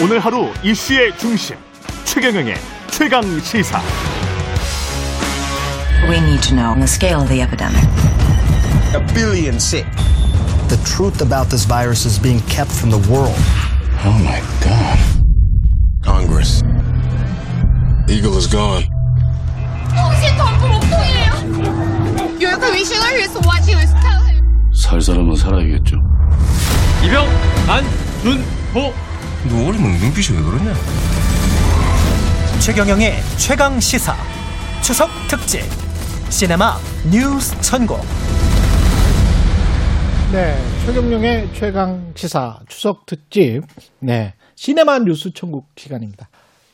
오늘 하루 이슈의 중심 최경영의 최강 시사. We need to know the scale of the epidemic. A billion sick. The truth about this virus is being kept from the world. Oh my God. Congress. Eagle is gone. Your commissioner is watching us. Tell him. 살 사람은 살아야겠죠. 이병 안준호 너 어린 눈빛이 왜 그러냐? 최경영의 최강 시사 추석 특집 시네마 뉴스 천국 네, 최경영의 최강 시사 추석 특집. 네, 시네마 뉴스 천국 시간입니다.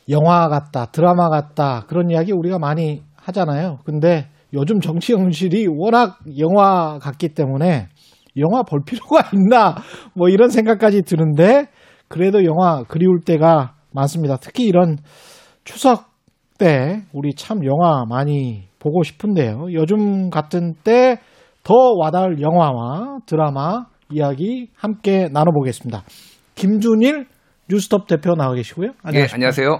영화 같다, 드라마 같다 그런 이야기 우리가 많이 하잖아요. 근데 요즘 정치 현실이 워낙 영화 같기 때문에 영화 볼 필요가 있나 뭐 이런 생각까지 드는데 그래도 영화 그리울 때가 많습니다. 특히 이런 추석 때 우리 참 영화 많이 보고 싶은데요. 요즘 같은 때 더 와닿을 영화와 드라마 이야기 함께 나눠보겠습니다. 김준일 뉴스톱 대표 나와 계시고요. 예, 안녕하세요.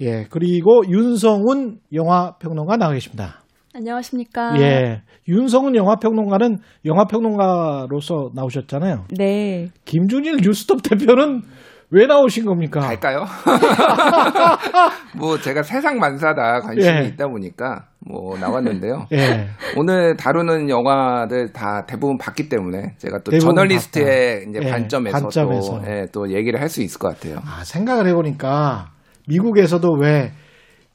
예, 그리고 윤성훈 영화 평론가 나와 계십니다. 안녕하십니까. 예, 윤성훈 영화 평론가는 영화 평론가로서 나오셨잖아요. 네. 김준일 뉴스톱 대표는 왜 나오신 겁니까? 갈까요? 뭐 제가 세상 만사다 관심이 예. 있다 보니까 뭐 나왔는데요. 예. 오늘 다루는 영화들 다 대부분 봤기 때문에 제가 또 저널리스트의. 이제 예, 관점에서, 관점에서. 또, 예, 또 얘기를 할 수 있을 것 같아요. 아, 생각을 해보니까 미국에서도 왜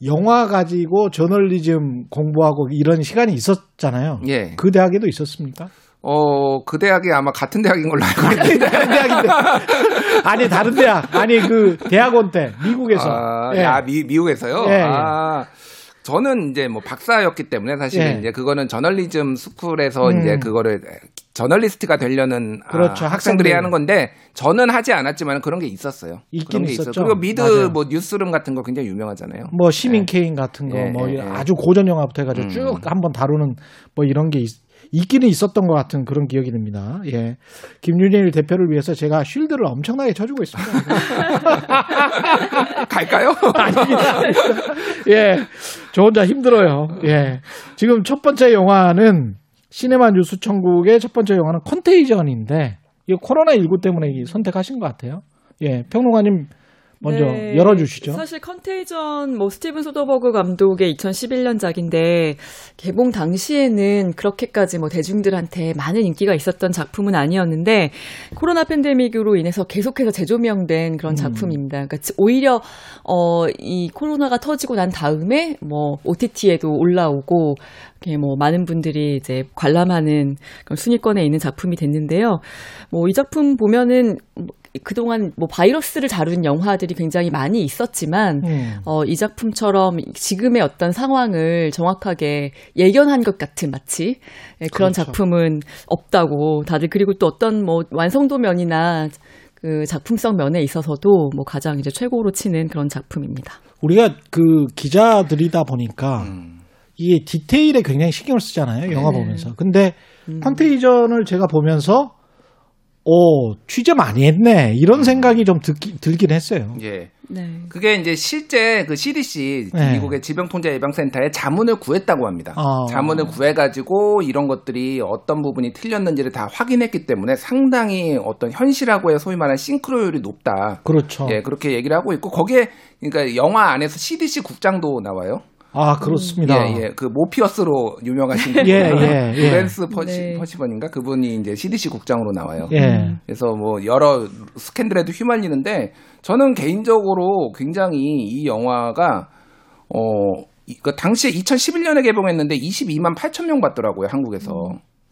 영화 가지고 저널리즘 공부하고 이런 시간이 있었잖아요. 예. 그 대학에도 있었습니까? 어, 그 대학이 아마 같은 대학인 걸로 알고 있는데. 다른 대학인데. 아니, 다른 대학. 아니, 그 대학원 때, 미국에서. 아, 예. 야, 미, 미국에서요? 예, 예. 아. 저는 이제 뭐 박사였기 때문에 사실은 예. 이제 그거는 저널리즘 스쿨에서 음. 이제 그거를 저널리스트가 되려는 아, 그렇죠. 학생들이 학생들. 하는 건데 저는 하지 않았지만 그런 게 있었어요. 있긴 게 있었죠. 있어요. 그리고 미드 맞아요. 뭐 뉴스룸 같은 거 굉장히 유명하잖아요. 뭐 시민 케인 같은 거, 예, 뭐 예, 예. 아주 고전 영화부터 해가지고 음. 쭉 한번 다루는 뭐 이런 게 있, 있기는 있었던 것 같은 그런 기억이 듭니다. 예. 김윤일 대표를 위해서 제가 쉴드를 엄청나게 쳐주고 있습니다. 갈까요? 아닙니다. 예. 저 혼자 힘들어요. 예. 지금 첫 번째 영화는 시네마 뉴스 천국의 첫 번째 영화는 컨테이전인데 이거 코로나 19 때문에 이 선택하신 것 같아요. 예. 평론가님 먼저 네. 열어주시죠. 사실 컨테이전 뭐 스티븐 소더버그 감독의 2011년작인데 개봉 당시에는 그렇게까지 뭐 대중들한테 많은 인기가 있었던 작품은 아니었는데 코로나 팬데믹으로 인해서 계속해서 재조명된 그런 음. 작품입니다. 그러니까 오히려 어 이 코로나가 터지고 난 다음에 뭐 OTT에도 올라오고 이렇게 뭐 많은 분들이 이제 관람하는 그런 순위권에 있는 작품이 됐는데요. 뭐 이 작품 보면은 뭐 그동안 뭐 바이러스를 다룬 영화들이 굉장히 많이 있었지만 음. 어, 이 작품처럼 지금의 어떤 상황을 정확하게 예견한 것 같은 마치 예, 그런 그렇죠. 작품은 없다고 다들 그리고 또 어떤 뭐 완성도 면이나 그 작품성 면에 있어서도 뭐 가장 이제 최고로 치는 그런 작품입니다. 우리가 그 기자들이다 보니까 음. 이게 디테일에 굉장히 신경을 쓰잖아요. 영화 네. 보면서. 근데 음. 컨테이전을 제가 보면서 오, 취재 많이 했네. 이런 생각이 좀 듣기, 들긴 했어요. 예. 네. 그게 이제 실제 그 CDC 네. 미국의 질병통제 예방센터에 자문을 구했다고 합니다. 아. 자문을 구해가지고 이런 것들이 어떤 부분이 틀렸는지를 다 확인했기 때문에 상당히 어떤 현실하고의 소위 말하는 싱크로율이 높다. 그렇죠. 예, 그렇게 얘기를 하고 있고 거기에 그러니까 영화 안에서 CDC 국장도 나와요. 아, 그렇습니다. 예, 예. 그 모피어스로 유명하신 분. 예, 예, 예. 로렌스 퍼시, 네. 퍼시번인가? 그분이 이제 CDC 국장으로 나와요. 예. 그래서 뭐 여러 스캔들에도 휘말리는데 저는 개인적으로 굉장히 이 영화가 어, 이- 그 당시에 2011년에 개봉했는데 22만 8천 명 봤더라고요, 한국에서.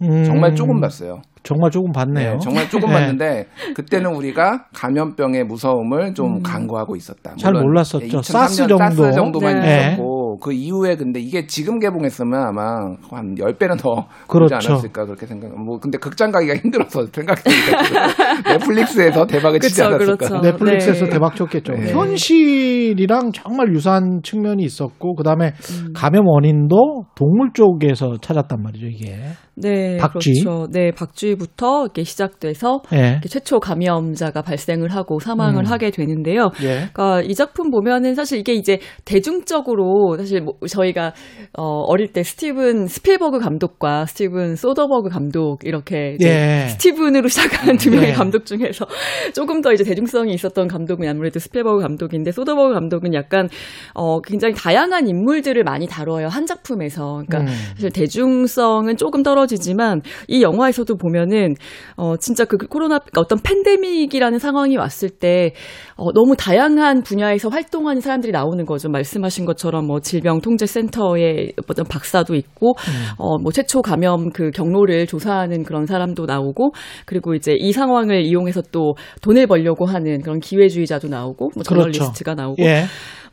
음, 정말 조금 봤어요. 정말 조금 봤네요. 네, 정말 조금 예. 봤는데 그때는 우리가 감염병의 무서움을 좀 간과하고 있었다. 잘 몰랐었죠. 2003년 사스 정도. 사스 정도만 네. 있었고 그 이후에 근데 이게 지금 개봉했으면 아마 한 10배는 더 그렇죠. 오지 않았을까 그렇게 생각. 뭐 근데 극장 가기가 힘들어서 생각했는데 넷플릭스에서 대박을 치지 그쵸, 않았을까. 그렇죠. 넷플릭스에서 네. 대박 쳤겠죠. 네. 현실이랑 정말 유사한 측면이 있었고 그다음에 음. 감염 원인도 동물 쪽에서 찾았단 말이죠, 이게. 네, 박쥐? 그렇죠. 네, 박쥐부터 이렇게 시작돼서 예. 이렇게 최초 감염자가 발생을 하고 사망을 음. 하게 되는데요. 예. 그러니까 이 작품 보면은 사실 이게 이제 대중적으로 사실 뭐 저희가 어 어릴 때 스티븐 스필버그 감독과 스티븐 소더버그 감독 이렇게 예. 스티븐으로 시작한 두 명의 예. 감독 중에서 조금 더 이제 대중성이 있었던 감독은 아무래도 스필버그 감독인데 소더버그 감독은 약간 어 굉장히 다양한 인물들을 많이 다뤄요 한 작품에서. 그러니까 음. 사실 대중성은 조금 떨어지지만 이 영화에서도 보면은 어 진짜 그 코로나 그러니까 어떤 팬데믹이라는 상황이 왔을 때 어, 너무 다양한 분야에서 활동하는 사람들이 나오는 거죠. 말씀하신 것처럼 뭐 질 병통제센터의 어떤 박사도 있고 어뭐 최초 감염 그 경로를 조사하는 그런 사람도 나오고 그리고 이제 이 상황을 이용해서 또 돈을 벌려고 하는 그런 기회주의자도 나오고 뭐 그렇죠. 저널리스트가 나오고 예.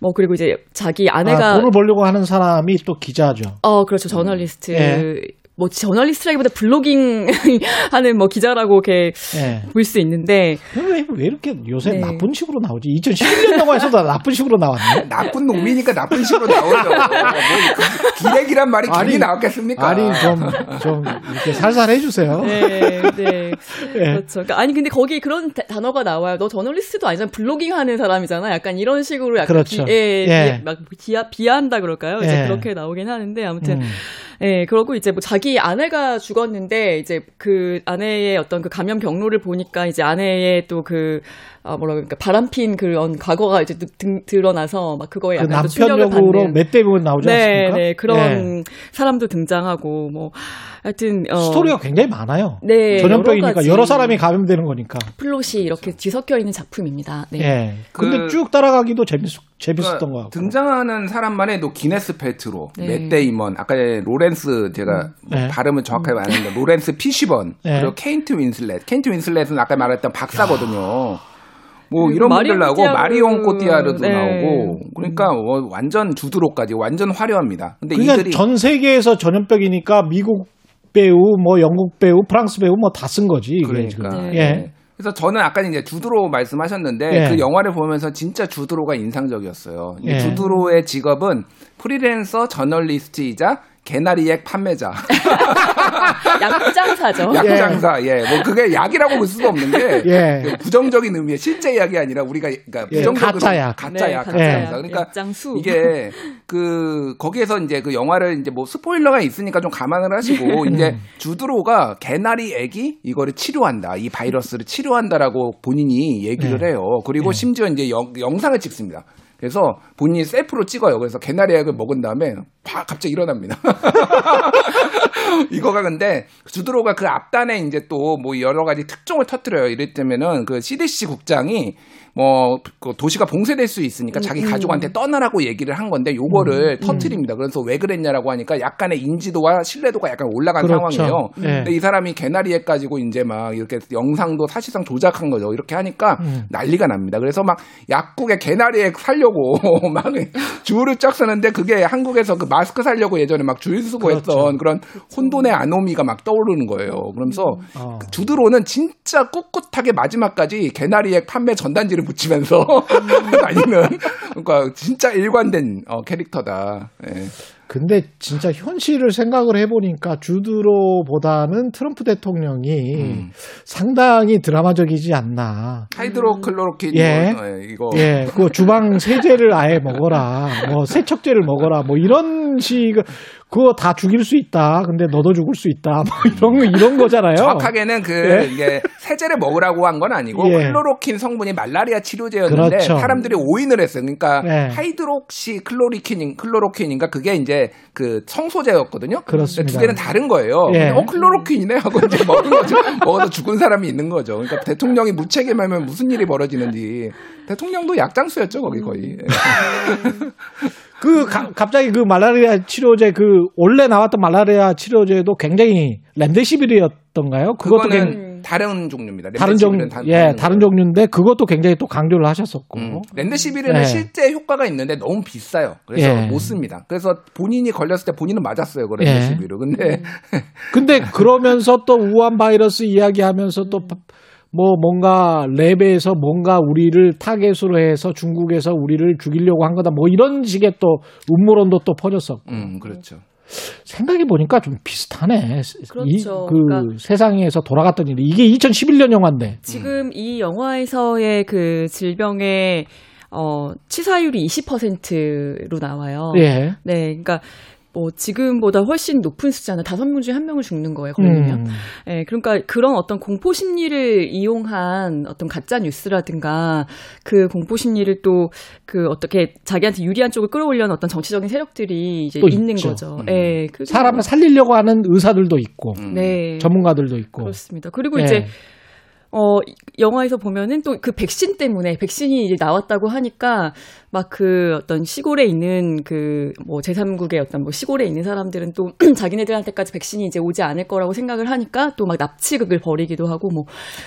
뭐 그리고 이제 자기 아내가 아, 돈을 벌려고 하는 사람이 또 기자죠. 어, 그렇죠. 저널리스트. 예. 뭐 저널리스트라기보다 블로깅 하는 뭐 기자라고 이렇게 예. 볼수 있는데 왜, 왜 이렇게 요새 네. 나쁜 식으로 나오지? 2011년 영화에서도 나쁜 식으로 나왔네. 나쁜 놈이니까 나쁜 식으로 나오죠. 뭐 기- 기레기란 말이 아니, 괜히 나왔겠습니까? 아니 좀좀 이렇게 살살 해주세요. 네, 네. 예. 그렇죠. 그러니까 아니 근데 거기 그런 다- 단어가 나와요. 너 저널리스트도 아니잖아. 블로깅 하는 사람이잖아. 약간 이런 식으로 약간 그렇죠. 비, 예, 예. 비- 막 비하, 비하한다 그럴까요? 이제 예. 그렇게 나오긴 하는데 아무튼 음. 예, 그러고 이제 뭐 자기 아내가 죽었는데 이제 그 아내의 어떤 그 감염 경로를 보니까 이제 아내의 또그 아, 뭐라 그러니까 바람핀 그런 과거가 이제 드, 드러나서 막 그거에 그 약간 또 충격을 남편역으로 받는 맷 데이먼 나오지 네, 않습니까? 네, 그런 예. 사람도 등장하고 뭐 하여튼 어, 스토리가 굉장히 많아요. 네, 전염병이니까 여러. 사람이 감염되는 거니까. 플롯이 이렇게 뒤섞여 있는 작품입니다. 네. 예. 근데 그- 쭉 따라가기도 재밌 재밌었던 그러니까 것 같고. 등장하는 사람만 해도 기네스 펠트로, 네. 맷 데이먼, 아까 로렌스 제가 뭐 네. 발음은 정확하게 안 했는데 로렌스 피시번, 네. 그리고 케이트 윈슬렛. 케이트 윈슬렛은 아까 말했던 박사거든요. 뭐 이런 마리온 분들 나오고. 마리온 코티아르도 네. 나오고 그러니까 뭐 완전 주드로까지 완전 화려합니다. 근데 그러니까 이들이 전 세계에서 전염병이니까 미국 배우, 뭐 영국 배우, 프랑스 배우 뭐 다 쓴 거지. 이게 그러니까. 지금. 네. 예. 그래서 저는 아까 이제 주드로 말씀하셨는데 예. 그 영화를 보면서 진짜 주드로가 인상적이었어요. 이 예. 주드로의 직업은 프리랜서 저널리스트이자 개나리액 판매자. 약장사죠. 약장사, 예. 뭐 그게 약이라고 볼 수도 없는 게 예. 그 부정적인 의미의 실제 약이 아니라 우리가 그러니까 예, 부정적으로 가짜 약. 가짜 네, 약, 가짜 가짜 약. 약. 그러니까 약장수. 이게 그 거기에서 이제 그 영화를 이제 뭐 스포일러가 있으니까 좀 감안을 네. 하시고 이제 주드로가 개나리 액이 이거를 치료한다. 이 바이러스를 치료한다라고 본인이 얘기를 네. 해요. 그리고 심지어 이제 영, 영상을 찍습니다. 그래서 본인이 셀프로 찍어요. 그래서 개나리 액을 먹은 다음에 팍 갑자기 일어납니다. 이거가 근데 주드로가 그 앞단에 이제 또 뭐 여러 가지 특종을 터뜨려요. 이랬다면은 그 CDC 국장이 뭐그 도시가 봉쇄될 수 있으니까 자기 가족한테 떠나라고 얘기를 한 건데 요거를 터트립니다. 그래서 왜 그랬냐라고 하니까 약간의 인지도와 신뢰도가 약간 올라간 그렇죠. 상황이에요. 네. 근데 이 사람이 개나리액 가지고 이제 막 이렇게 영상도 사실상 조작한 거죠. 이렇게 하니까 음. 난리가 납니다. 그래서 막 약국에 개나리액 살려고 막 줄을 쫙 서는데 그게 한국에서 그 마스크 살려고 예전에 막줄 서고 그렇죠. 했던 그런 혼돈의 아노미가 막 떠오르는 거예요. 그러면서 어. 그 주드로는 진짜 꿋꿋하게 마지막까지 개나리액 판매 전단지를 붙이면서 다니는 그러니까 진짜 일관된 어, 캐릭터다. 예. 근데 진짜 현실을 생각을 해보니까 주드로보다는 트럼프 대통령이 음. 상당히 드라마적이지 않나. 하이드로클로로킨 예. 뭐, 예, 이거 예, 그 주방 세제를 아예 먹어라, 뭐 세척제를 먹어라, 뭐 이런 식, 그거 다 죽일 수 있다. 근데 너도 죽을 수 있다. 뭐 이런 거 이런 거잖아요. 정확하게는 그 예? 이게 세제를 먹으라고 한 건 아니고 예. 클로로킨 성분이 말라리아 치료제였는데 그렇죠. 사람들이 오인을 했어요. 그러니까 네. 하이드록시 클로리킨 클로로킨인가 그게 이제 그 청소제였거든요. 그렇습니다. 두 개는 다른 거예요. 예. 어 클로로킨이네 하고 이제 먹은 거죠. 먹어서 죽은 사람이 있는 거죠. 그러니까 대통령이 무책임하면 무슨 일이 벌어지는지 대통령도 약장수였죠 거기 거의. 그 가- 갑자기 그 말라리아 치료제 그 원래 나왔던 말라리아 치료제도 굉장히 렌데시빌이었던가요? 그것도 그거는 굉장히 다른 종류입니다. 다른 종, 렘데시빌은 다- 예, 다른 다른. 종류인데 그것도 굉장히 또 강조를 하셨었고. 음. 랜드시빌은 네. 실제 효과가 있는데 너무 비싸요. 그래서 예. 못 씁니다. 그래서 본인이 걸렸을 때 본인은 맞았어요. 그 예. 랜드시빌을. 근데 근데 그러면서 또 우한 바이러스 이야기하면서 또 뭐 뭔가 랩에서 뭔가 우리를 타겟으로 해서 중국에서 우리를 죽이려고 한 거다 뭐 이런 식의 또 음모론도 또 퍼졌었고 음, 그렇죠. 생각해 보니까 좀 비슷하네. 그렇죠. 이, 그 그러니까- 세상에서 돌아갔던 일이 이게 2011년 영화인데 지금 이 영화에서의 그 질병의 어, 치사율이 20%로 나와요. 예. 네, 그러니까 뭐 지금보다 훨씬 높은 숫자는 다섯 명 중에 한 명을 죽는 거예요. 걸리면. 음. 예, 그러니까 그런 어떤 공포 심리를 이용한 어떤 가짜 뉴스라든가 그 공포 심리를 또 그 어떻게 자기한테 유리한 쪽을 끌어올려는 어떤 정치적인 세력들이 이제 또 있는 있죠. 거죠. 음. 예, 사람을 살리려고 하는 의사들도 있고 네. 전문가들도 있고 그렇습니다. 그리고 예. 이제 어 영화에서 보면은 또 그 백신 때문에 백신이 이제 나왔다고 하니까 막 그 어떤 시골에 있는 그 뭐 제3국의 어떤 뭐 시골에 있는 사람들은 또 자기네들한테까지 백신이 이제 오지 않을 거라고 생각을 하니까 또 막 납치극을 벌이기도 하고 뭐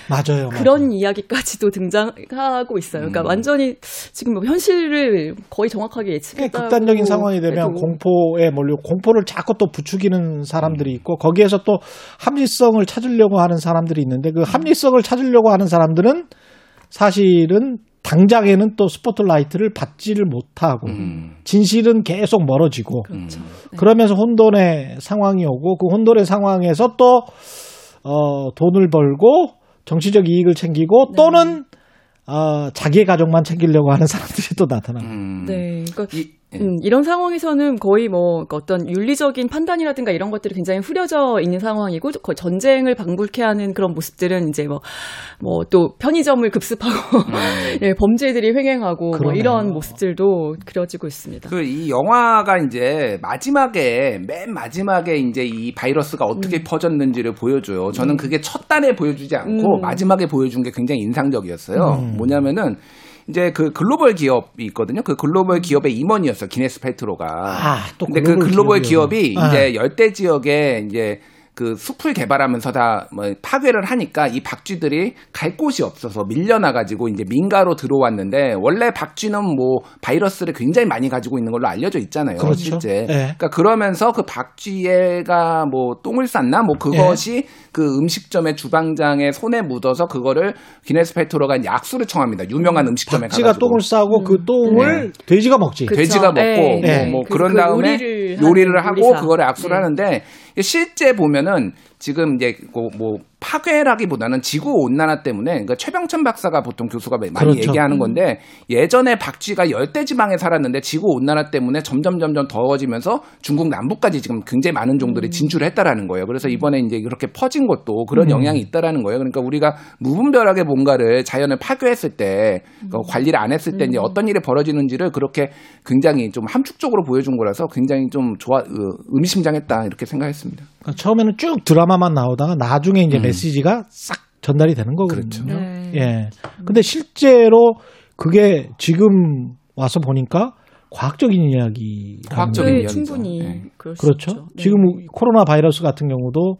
맞아요. 그런 이야기까지도 등장하고 있어요. 그러니까 완전히 지금 뭐 현실을 거의 정확하게 예측했다. 극단적인 상황이 되면 공포에 몰려 공포를 자꾸 또 부추기는 사람들이 있고 거기에서 또 합리성을 찾으려고 하는 사람들이 있는데 그 합리성을 찾 으려고 하는 사람들은 사실은 당장에는 또 스포트라이트를 받지를 못하고 음. 진실은 계속 멀어지고 그렇죠. 그러면서 혼돈의 상황이 오고 그 혼돈의 상황에서 또 어, 돈을 벌고 정치적 이익을 챙기고 또는 어, 자기의 가족만 챙기려고 하는 사람들이 또 나타나고. 음. 네, 그러니까 이, 예. 음, 이런 상황에서는 거의 뭐 어떤 윤리적인 판단이라든가 이런 것들이 굉장히 흐려져 있는 상황이고 거의 전쟁을 방불케 하는 그런 모습들은 이제 뭐 뭐 또 편의점을 급습하고 예, 범죄들이 횡행하고 뭐 음. 이런 모습들도 그려지고 있습니다. 그 이 영화가 이제 마지막에 맨 마지막에 이제 이 바이러스가 어떻게 퍼졌는지를 보여줘요. 저는 그게 첫 단에 보여주지 않고 음. 마지막에 보여준 게 굉장히 인상적이었어요. 음. 뭐냐면은 이제 그 글로벌 기업이 있거든요. 그 글로벌 기업의 임원이었어요. 기네스 펠트로가. 아, 또 근데 그 글로벌. 기업이 아. 이제 열대 지역에 이제 그 숲을 개발하면서 다 뭐 파괴를 하니까 이 박쥐들이 갈 곳이 없어서 밀려나 가지고 이제 민가로 들어왔는데 원래 박쥐는 뭐 바이러스를 굉장히 많이 가지고 있는 걸로 알려져 있잖아요. 그렇죠. 실제. 예. 그러니까 그러면서 그 박쥐애가 뭐 똥을 쌌나 뭐 그것이 그 음식점의 주방장의 손에 묻어서 그거를 기네스 페트로가 약수를 청합니다. 유명한 음식점에 박쥐가 가가지고. 똥을 싸고 그 똥을 돼지가 먹지. 그- 돼지가 그쵸. 먹고 네. 뭐, 뭐 그- 그런 그 다음에 요리를 하고 요리사. 그거를 악수를 네. 하는데 실제 보면은 지금 이제 그뭐 파괴라기보다는 지구 온난화 때문에 그러니까 최병천 박사가 보통 교수가 많이 그렇죠. 얘기하는 건데 예전에 박쥐가 열대 지방에 살았는데 지구 온난화 때문에 점점 점점 더워지면서 중국 남부까지 지금 굉장히 많은 종들이 진출했다라는 거예요. 그래서 이번에 이제 이렇게 퍼진 것도 그런 영향이 있다라는 거예요. 그러니까 우리가 무분별하게 뭔가를 자연을 파괴했을 때그 관리를 안 했을 때 이제 어떤 일이 벌어지는지를 그렇게 굉장히 좀 함축적으로 보여준 거라서 굉장히 좀 좋아 어, 의미심장했다 이렇게 생각했습니다. 그러니까 처음에는 쭉 드라마만 나오다가 나중에 이제 메시지가 싹 전달이 되는 거거든요. 그렇죠. 네. 예. 근데 실제로 그게 지금 와서 보니까 과학적인 이야기. 과학적인 네, 이야기죠. 충분히 네. 그럴 수 그렇죠. 있죠. 네. 지금 코로나 바이러스 같은 경우도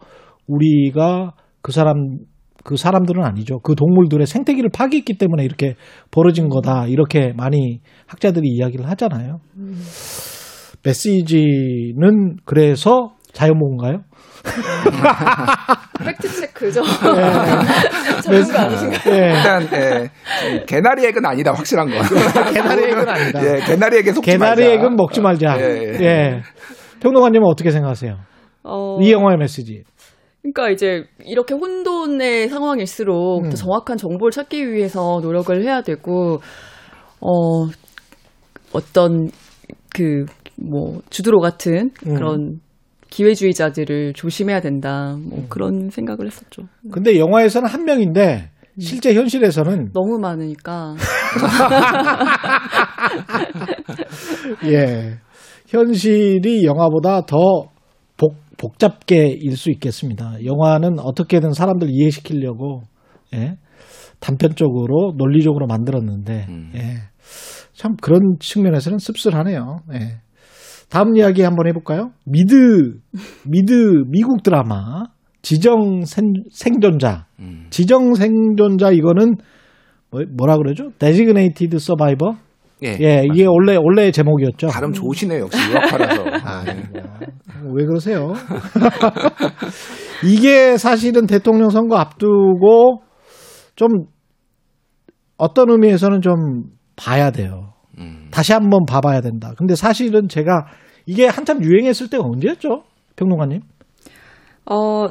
우리가 그 사람 그 사람들은 아니죠. 그 동물들의 생태계를 파괴했기 때문에 이렇게 벌어진 거다. 이렇게 많이 학자들이 이야기를 하잖아요. 메시지는 그래서 자연보호인가요? 팩트 체크죠. 네. 전문가 아니신가요? 예. 일단 예, 개나리 액은 아니다 확실한 거. 개나리 액은 아니다. 예, 개나리 액에 속지 개나리 말자. 액은 먹지 말자. 예, 예. 예. 평론가님은 어떻게 생각하세요? 어, 이 영화의 메시지. 그러니까 이제 이렇게 혼돈의 상황일수록 음. 더 정확한 정보를 찾기 위해서 노력을 해야 되고 어 어떤 그 뭐 주드로 같은 음. 그런 기회주의자들을 조심해야 된다. 뭐 음. 그런 생각을 했었죠. 근데 영화에서는 한 명인데 실제 현실에서는 너무 많으니까 예. 현실이 영화보다 더 복, 복잡게 일 수 있겠습니다. 영화는 어떻게든 사람들 이해시키려고 예. 단편적으로 논리적으로 만들었는데 음. 예. 참 그런 측면에서는 씁쓸하네요. 예. 다음 이야기 한번 해볼까요? 미드 미드 미국 드라마 지정 생, 생존자. 지정 생존자 이거는 뭐, 뭐라 그러죠? designated survivor? 예, 예, 이게 원래 원래 제목이었죠. 발음 좋으시네요 역시 유학파라서. 아, 왜 그러세요? 이게 사실은 대통령 선거 앞두고 좀 어떤 의미에서는 좀 봐야 돼요. 다시 한번 봐봐야 된다. 근데 사실은 제가 이게 한참 유행했을 때가 언제였죠? 평론가님? 어,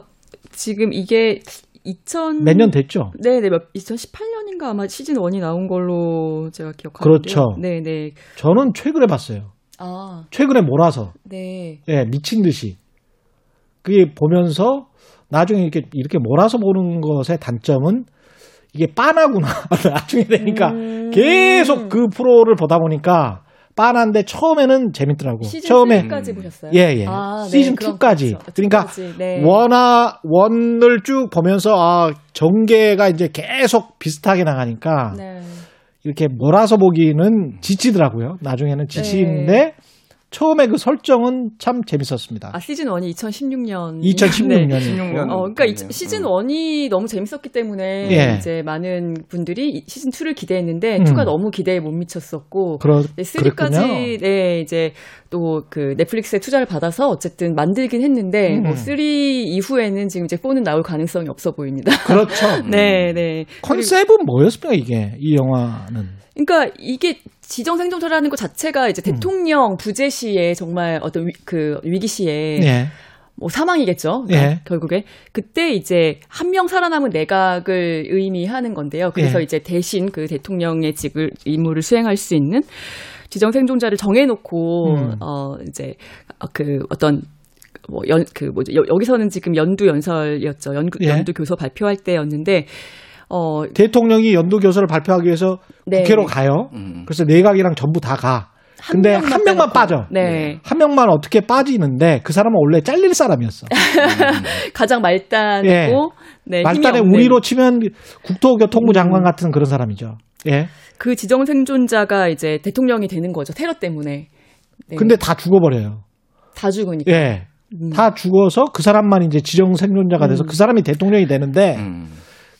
지금 이게 2000. 몇년 됐죠? 네 네, 2018년인가 아마 시즌 1이 나온 걸로 제가 기억하는데요. 그렇죠. 네 네. 저는 최근에 봤어요. 아, 최근에 몰아서. 네. 예, 미친 듯이. 그게 보면서 나중에 이렇게, 이렇게 몰아서 보는 것의 단점은 이게 빤하구나. 나중에 되니까 음. 계속 그 프로를 보다 보니까 빤한데 처음에는 재밌더라고. 시즌 처음에 3까지 보셨어요? 예, 예. 아, 네, 시즌 2까지. 그렇죠. 그러니까 2까지, 네. 원화 원을 쭉 보면서 아, 전개가 이제 계속 비슷하게 나가니까 네. 이렇게 몰아서 보기는 지치더라고요. 나중에는 지치는데 네. 처음에 그 설정은 참 재밌었습니다. 아, 시즌 1이 2016년. 2016 년이요. 16년. 어, 그러니까 이, 시즌 1이 너무 재밌었기 때문에 예. 이제 많은 분들이 이 시즌 2를 기대했는데 음. 2가 너무 기대에 못 미쳤었고 네, 3까지 그랬군요. 네, 이제 또 그 넷플릭스의 투자를 받아서 어쨌든 만들긴 했는데 음. 뭐3 이후에는 지금 이제 4는 나올 가능성이 없어 보입니다. 그렇죠. 네, 네. 컨셉은 뭐였습니까 이게 이 영화는? 그러니까 이게 지정 생존자라는 것 자체가 음. 이제 대통령 부재 시에 정말 어떤 위, 그 위기 시에 예. 뭐 사망이겠죠. 예. 결국에 그때 이제 한 명 살아남은 내각을 의미하는 건데요. 그래서 예. 이제 대신 그 대통령의 직을 임무를 수행할 수 있는 지정 생존자를 정해놓고 음. 어 이제 그 어떤 뭐 연 그 뭐죠 여, 여기서는 지금 연두 연설이었죠. 연, 예. 연두 교서 발표할 때였는데 어 대통령이 연두 교서를 발표하기 위해서 네. 국회로 가요. 음. 그래서 내각이랑 전부 다 가. 한 근데 명만 한 명만 빼놓고. 빠져. 네. 한 명만 어떻게 빠지는데 그 사람은 원래 잘릴 사람이었어. 가장 말단이고 예. 네, 없는 우리로 치면 국토교통부 음. 장관 같은 그런 사람이죠. 예. 그 지정 생존자가 이제 대통령이 되는 거죠. 테러 때문에. 네. 근데 다 죽어버려요. 다 죽으니까. 예. 음. 다 죽어서 그 사람만 이제 지정 생존자가 돼서 그 사람이 대통령이 되는데 음.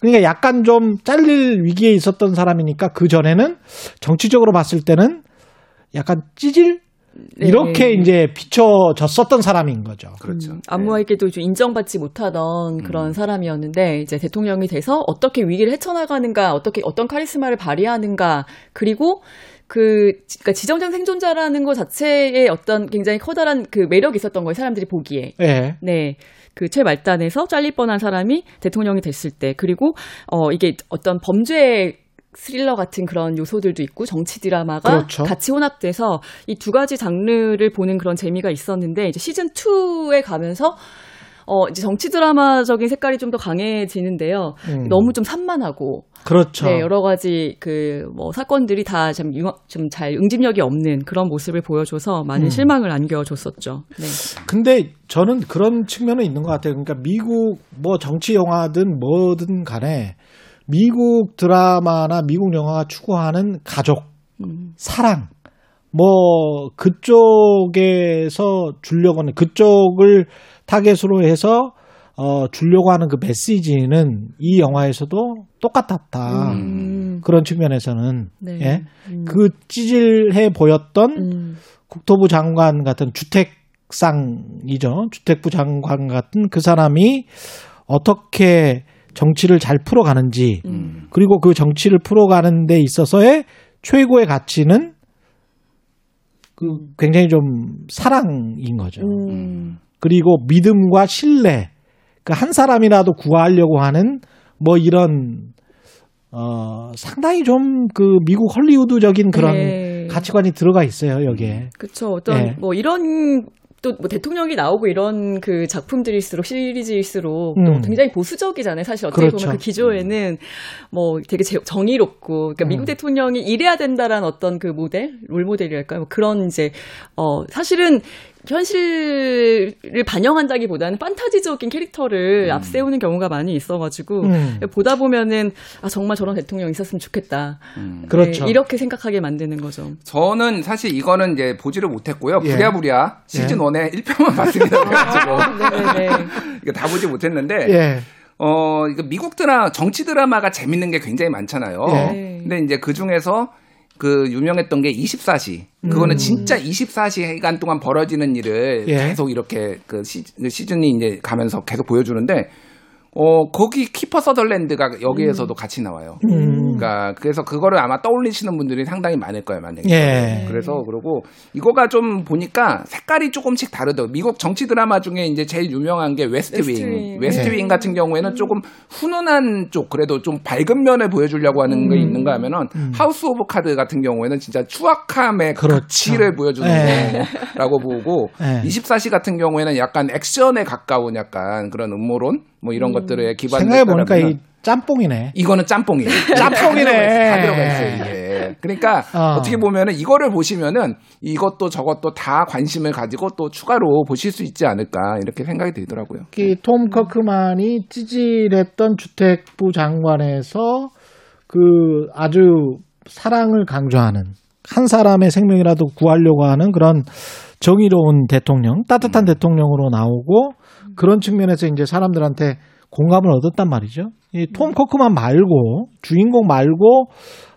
그러니까 약간 좀 잘릴 위기에 있었던 사람이니까 그 전에는 정치적으로 봤을 때는 약간 찌질 네. 이렇게 이제 비춰졌었던 사람인 거죠. 그렇죠. 음, 아무에게도 좀 인정받지 못하던 그런 사람이었는데 이제 대통령이 돼서 어떻게 위기를 헤쳐나가는가, 어떻게 어떤 카리스마를 발휘하는가, 그리고 그 그러니까 지정장 생존자라는 것 자체에 어떤 굉장히 커다란 그 매력이 있었던 거예요. 사람들이 보기에. 예. 네. 그 최말단에서 잘릴 뻔한 사람이 대통령이 됐을 때 그리고 어 이게 어떤 범죄 스릴러 같은 그런 요소들도 있고 정치 드라마가 그렇죠. 같이 혼합돼서 이 두 가지 장르를 보는 그런 재미가 있었는데 이제 시즌 2에 가면서 어 이제 정치 드라마적인 색깔이 좀 더 강해지는데요. 음. 너무 좀 산만하고 그렇죠. 네, 여러 가지 그 뭐 사건들이 다좀좀잘 응집력이 없는 그런 모습을 보여줘서 많은 음. 실망을 안겨줬었죠. 네. 근데 저는 그런 측면은 있는 것 같아요. 그러니까 미국 뭐 정치 영화든 뭐든 간에 미국 드라마나 미국 영화가 추구하는 가족, 음. 사랑, 뭐 그쪽에서 주려고 하는 그쪽을 타겟으로 해서 어 주려고 하는 그 메시지는 이 영화에서도 똑같았다. 음. 그런 측면에서는 네. 예. 음. 그 찌질해 보였던 음. 국토부 장관 같은 주택상이죠. 주택부 장관 같은 그 사람이 어떻게 정치를 잘 풀어가는지, 음. 그리고 그 정치를 풀어가는 데 있어서의 최고의 가치는 그 굉장히 좀 사랑인 거죠. 음. 그리고 믿음과 신뢰, 그한 사람이라도 구하려고 하는 뭐 이런 어 상당히 좀 그 미국 헐리우드적인 그런 네. 가치관이 들어가 있어요 여기에. 그쵸. 어떤, 예. 뭐, 이런, 또, 뭐, 대통령이 나오고 이런 그 작품들일수록, 시리즈일수록, 음. 또 굉장히 보수적이잖아요. 사실 어떻게 그렇죠. 보면 그 기조에는, 뭐, 되게 제- 정의롭고, 그러니까 미국 음. 대통령이 이래야 된다라는 어떤 그 모델, 롤 모델이랄까요? 뭐 그런 이제, 어, 사실은 현실을 반영한다기보다는 판타지적인 캐릭터를 앞세우는 경우가 많이 있어가지고 음. 보다 보면은 아 정말 저런 대통령 있었으면 좋겠다. 그렇죠. 네, 이렇게 생각하게 만드는 거죠. 저는 사실 이거는 이제 보지를 못했고요. 예. 부랴부랴 시즌 예. 원에 1편만 봤습니다. 그래가지고 네네네. 이거 다 보지 못했는데 예. 어 이거 미국 드라 정치 드라마가 재밌는 게 굉장히 많잖아요. 네. 근데 이제 그 중에서 그 유명했던 게 24시. 그거는 진짜 24시간 동안 벌어지는 일을 음. 예. 계속 이렇게 그 시, 그 시 즌이 이제 가면서 계속 보여주는데 어 거기 키퍼 서덜랜드가 여기에서도 같이 나와요. 음. 그러니까 그래서 그거를 아마 떠올리시는 분들이 상당히 많을 거예요, 만약에. 예. 그래서 그러고 이거가 좀 보니까 색깔이 조금씩 다르더라고요. 미국 정치 드라마 중에 이제 제일 유명한 게 웨스트 윙. 웨스트윙. 웨스트 네. 윙 같은 경우에는 조금 훈훈한 쪽 그래도 좀 밝은 면을 보여주려고 하는 게 있는가 하면은 하우스 오브 카드 같은 경우에는 진짜 추악함의. 극치를 보여주는 네. 거라고 보고 네. 24시 같은 경우에는 약간 액션에 가까운 약간 그런 음모론 뭐 이런 것들에 기반을 생각해 보니까 이 짬뽕이네. 이거는 짬뽕이에요. 짬뽕이네. 다 들어가 있어요, 이게. 그러니까 어. 어. 떻게 보면은 이거를 보시면은 이것도 저것도 다 관심을 가지고 또 추가로 보실 수 있지 않을까 이렇게 생각이 들더라고요. 특히 톰 커크만이 찌질했던 주택부 장관에서 그 아주 사랑을 강조하는 한 사람의 생명이라도 구하려고 하는 그런 정의로운 대통령, 따뜻한 대통령으로 나오고 그런 측면에서 이제 사람들한테 공감을 얻었단 말이죠. 이톰 커크만 말고 주인공 말고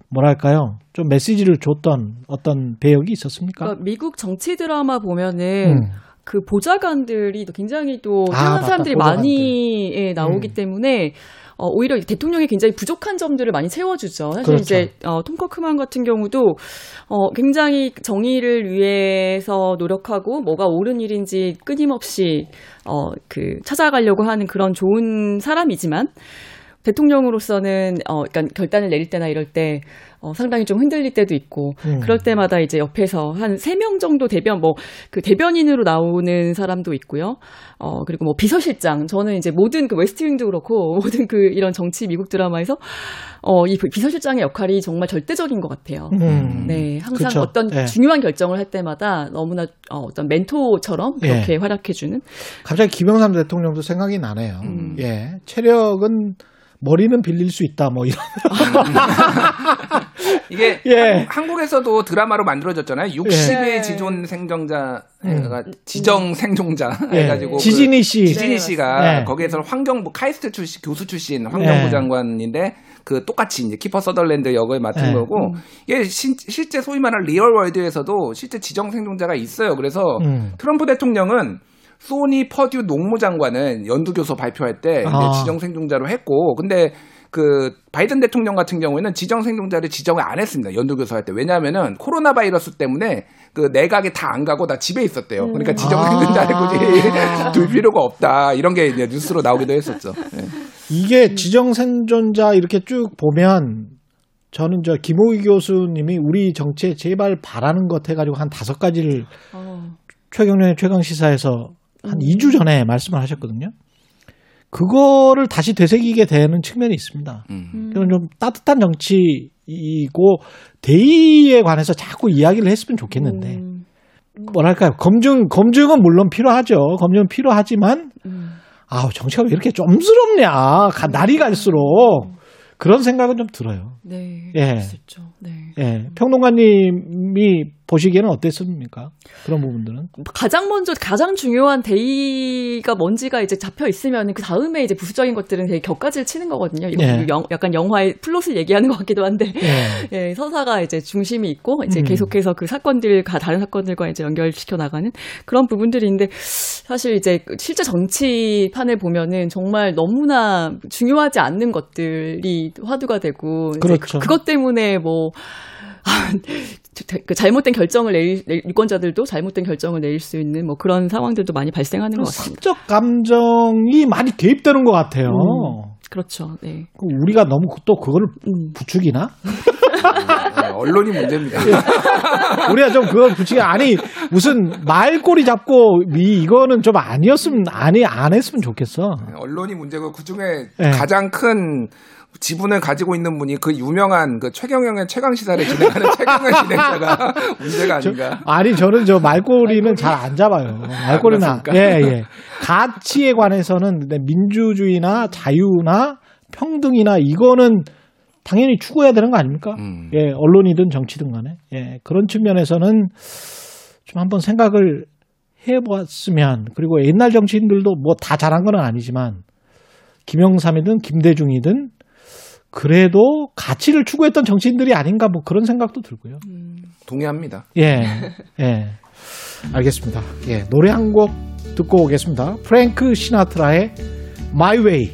뭐랄까요? 좀 메시지를 줬던 어떤 배역이 있었습니까? 그러니까 미국 정치 드라마 보면은 음. 그 보좌관들이 또 굉장히 또 아, 뛰어난 맞다. 사람들이 보좌관들. 많이 예, 나오기 음. 때문에 어, 오히려 대통령이 굉장히 부족한 점들을 많이 채워주죠. 사실 그렇죠. 이제 어, 톰 커크만 같은 경우도 어, 굉장히 정의를 위해서 노력하고 뭐가 옳은 일인지 끊임없이 어, 그 찾아가려고 하는 그런 좋은 사람이지만 대통령으로서는 어, 그러니까 결단을 내릴 때나 이럴 때 어, 상당히 좀 흔들릴 때도 있고 음. 그럴 때마다 이제 옆에서 한 세 명 정도 대변 뭐 그 대변인으로 나오는 사람도 있고요. 어 그리고 뭐 비서실장 저는 이제 모든 그 웨스트윙도 그렇고 모든 그 이런 정치 미국 드라마에서 어이 비서실장의 역할이 정말 절대적인 것 같아요. 음. 네, 항상 그쵸. 어떤 네. 중요한 결정을 할 때마다 너무나 어, 어떤 멘토처럼 그렇게 활약해주는 갑자기 김영삼 대통령도 생각이 나네요. 음. 예. 체력은 머리는 빌릴 수 있다, 뭐 이런. 이게 예. 한, 국에서도 드라마로 만들어졌잖아요. 60의 예. 지존 생존자, 음. 가 지정 생존자 예. 해가지고 그 지진이 씨. 지진이 네, 씨가 네. 거기에서 환경부 카이스트 출신 교수 출신 환경부 네. 장관인데 그 똑같이 이제 키퍼 서덜랜드 역을 맡은 네. 거고 이게 신- 실제 소위 말하는 real world에서도 실제 지정 생존자가 있어요. 그래서 음. 트럼프 대통령은 소니 퍼듀 농무장관은 연두교서 발표할 때 이제 아. 지정 생존자로 했고 근데 그 바이든 대통령 같은 경우에는 지정 생존자를 지정을 안 했습니다. 연두교서 할 때. 왜냐하면은 코로나 바이러스 때문에 그 내각에 다 안 가고 다 집에 있었대요. 그러니까 지정 아. 생존자를 굳이 둘 필요가 없다. 이런 게 이제 뉴스로 나오기도 했었죠. 예. 이게 지정 생존자 이렇게 쭉 보면 저는 저 김호기 교수님이 우리 정치에 제발 바라는 것 해가지고 한 다섯 가지를 어, 최경련의 최강 시사에서 한 2주 전에 말씀을 하셨거든요. 그거를 다시 되새기게 되는 측면이 있습니다. 음. 이건 좀 따뜻한 정치이고 대의에 관해서 자꾸 이야기를 했으면 좋겠는데 음, 뭐랄까요 검증 검증은 물론 필요하죠. 검증은 필요하지만 음. 아우 정치가 왜 이렇게 좀스럽냐 가- 날이 갈수록 그런 생각은 좀 들어요. 네, 예. 있죠. 네. 예, 평론가님이 보시기에는 어땠습니까? 그런 부분들은 가장 먼저 가장 중요한 대의가 뭔지가 이제 잡혀 있으면 그 다음에 이제 부수적인 것들은 되게 곁가지를 치는 거거든요. 이거 네. 영- 약간 영화의 플롯을 얘기하는 것 같기도 한데 예. 예, 서사가 이제 중심이 있고 이제 음. 계속해서 그 사건들과 다른 사건들과 이제 연결시켜 나가는 그런 부분들인데 사실 이제 실제 정치판을 보면은 정말 너무나 중요하지 않는 것들이 화두가 되고 이제 그렇죠. 그- 그것 때문에 뭐 아, 그 잘못된 결정을 내릴 내- 유권자들도 잘못된 결정을 내릴 수 있는 뭐 그런 상황들도 많이 발생하는 것 같습니다. 사적 감정이 많이 개입되는 것 같아요. 음. 그렇죠. 네. 그 우리가 너무 또 그거를 음. 부추기나? 네, 언론이 문제입니다. 우리가 좀 그걸 부추기 아니 무슨 말꼬리 잡고 이 이거는 좀 아니었으면 아니 안 했으면 좋겠어. 언론이 문제고 그 중에 네. 가장 큰 지분을 가지고 있는 분이 그 유명한 그 최경영의 최강 시사를 진행하는 최경영 진행자가 문제가 아닌가. 아니 저는 저 말꼬리는 잘 안 잡아요. 말꼬리는? 예 예. 가치에 관해서는 네, 민주주의나 자유나 평등이나 이거는 당연히 추구해야 되는 거 아닙니까? 음. 예 언론이든 정치든 간에 예 그런 측면에서는 좀 한번 생각을 해봤으면 그리고 옛날 정치인들도 뭐 다 잘한 건 아니지만 김영삼이든 김대중이든 그래도 가치를 추구했던 정치인들이 아닌가 뭐 그런 생각도 들고요. 동의합니다. 예, 예. 알겠습니다. 예, 노래 한 곡 듣고 오겠습니다. 프랭크 시나트라의 My Way.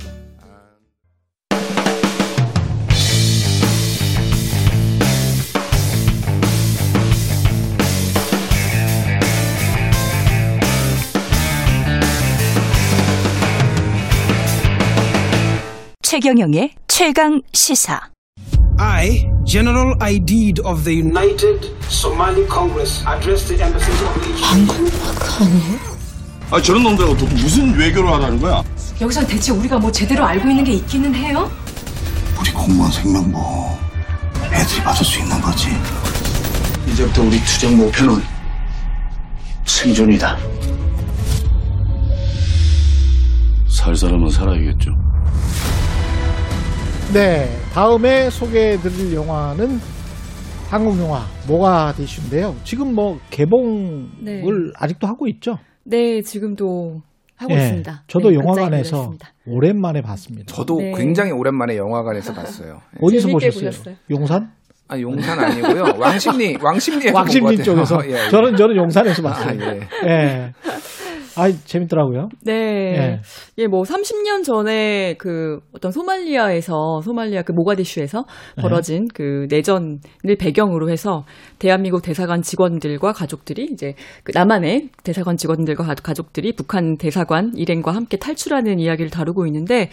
최경영의 최강 시사. I, General Aidid of the United Somali Congress, address the embassies of the 아 저런 놈들하고 도대체 무슨 외교를 하라는 거야? 여기선 대체 우리가 뭐 제대로 알고 있는 게 있기는 해요? 우리 공무원 생명보 애들이 받을 수 있는 거지. 이제부터 우리 투쟁 목표는 생존이다. 살 사람은 살아야겠죠. 네, 다음에 소개해드릴 영화는 한국 영화 모가디슈인데요. 지금 뭐 개봉을 네. 아직도 하고 있죠. 네, 지금도 하고 예, 있습니다. 저도 네, 영화관에서 오랜만에 봤습니다. 저도 네. 굉장히 오랜만에 영화관에서 봤어요. 어디서 보셨어요? 보셨어요? 용산? 아 용산 아니고요. 왕십리 왕십리에서 왕십리 같아요. 쪽에서. 예, 예. 저는 저는 용산에서 봤어요. 아, 예. 예. 아, 재밌더라고요. 네. 예. 예, 뭐 30년 전에 그 어떤 소말리아에서 소말리아 그 모가디슈에서 네. 벌어진 그 내전을 배경으로 해서 대한민국 대사관 직원들과 가족들이 이제 그 남한의 대사관 직원들과 가- 가족들이 북한 대사관 일행과 함께 탈출하는 이야기를 다루고 있는데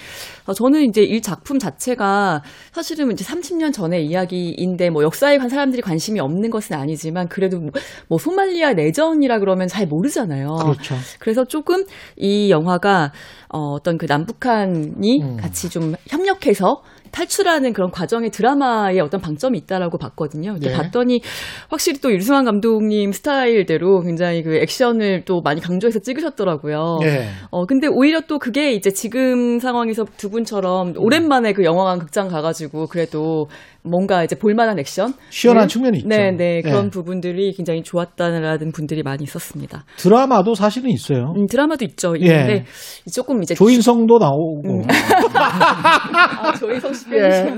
어, 저는 이제 이 작품 자체가 사실은 이제 30년 전의 이야기인데 뭐 역사에 관 사람들이 관심이 없는 것은 아니지만 그래도 뭐, 뭐 소말리아 내전이라 그러면 잘 모르잖아요. 그렇죠. 그래서 조금 이 영화가 어, 어떤 그 남북한이 음. 같이 좀 협력해서 탈출하는 그런 과정의 드라마의 어떤 방점이 있다라고 봤거든요. 근데 네. 봤더니 확실히 또 유승환 감독님 스타일대로 굉장히 그 액션을 또 많이 강조해서 찍으셨더라고요. 예. 어, 근데 오히려 또 그게 이제 지금 상황에서 두 분처럼 오랜만에 그 영화관 극장 가가지고 그래도 뭔가 이제 볼만한 액션? 시원한 측면이 있죠. 네, 네. 그런 예. 부분들이 굉장히 좋았다는 분들이 많이 있었습니다. 드라마도 사실은 있어요. 음, 드라마도 있죠. 예. 있는데 조금 이제 조인성도 나오고. 아, 조인성 씨 예.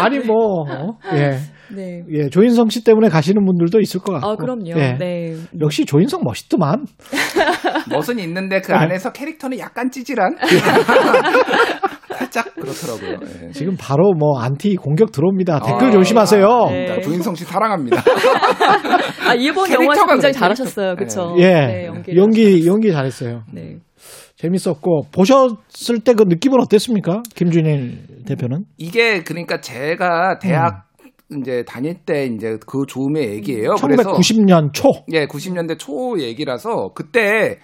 아니 뭐 어? 예. 네. 예, 조인성 씨 때문에 가시는 분들도 있을 것 같고. 아, 그럼요. 예. 네. 역시 조인성 멋있더만. 멋은 있는데 그 네. 안에서 캐릭터는 약간 찌질한 살짝 그렇더라고요. 예. 지금 바로 뭐 안티 공격 들어옵니다. 댓글 아, 조심하세요. 아, 네. 조인성 씨 사랑합니다. 아, 이번 영화에서 굉장히 잘하셨어요. 그쵸? 예. 네, 연기를 연기 연기 잘했어요. 네. 재밌었고 보셨을 때 그 느낌은 어땠습니까? 김준일 대표는? 이게 그러니까 제가 대학 이제 다닐 때 이제 그 즈음의 얘기예요. 그래서 1990년 초. 예, 90년대 초 얘기라서 그때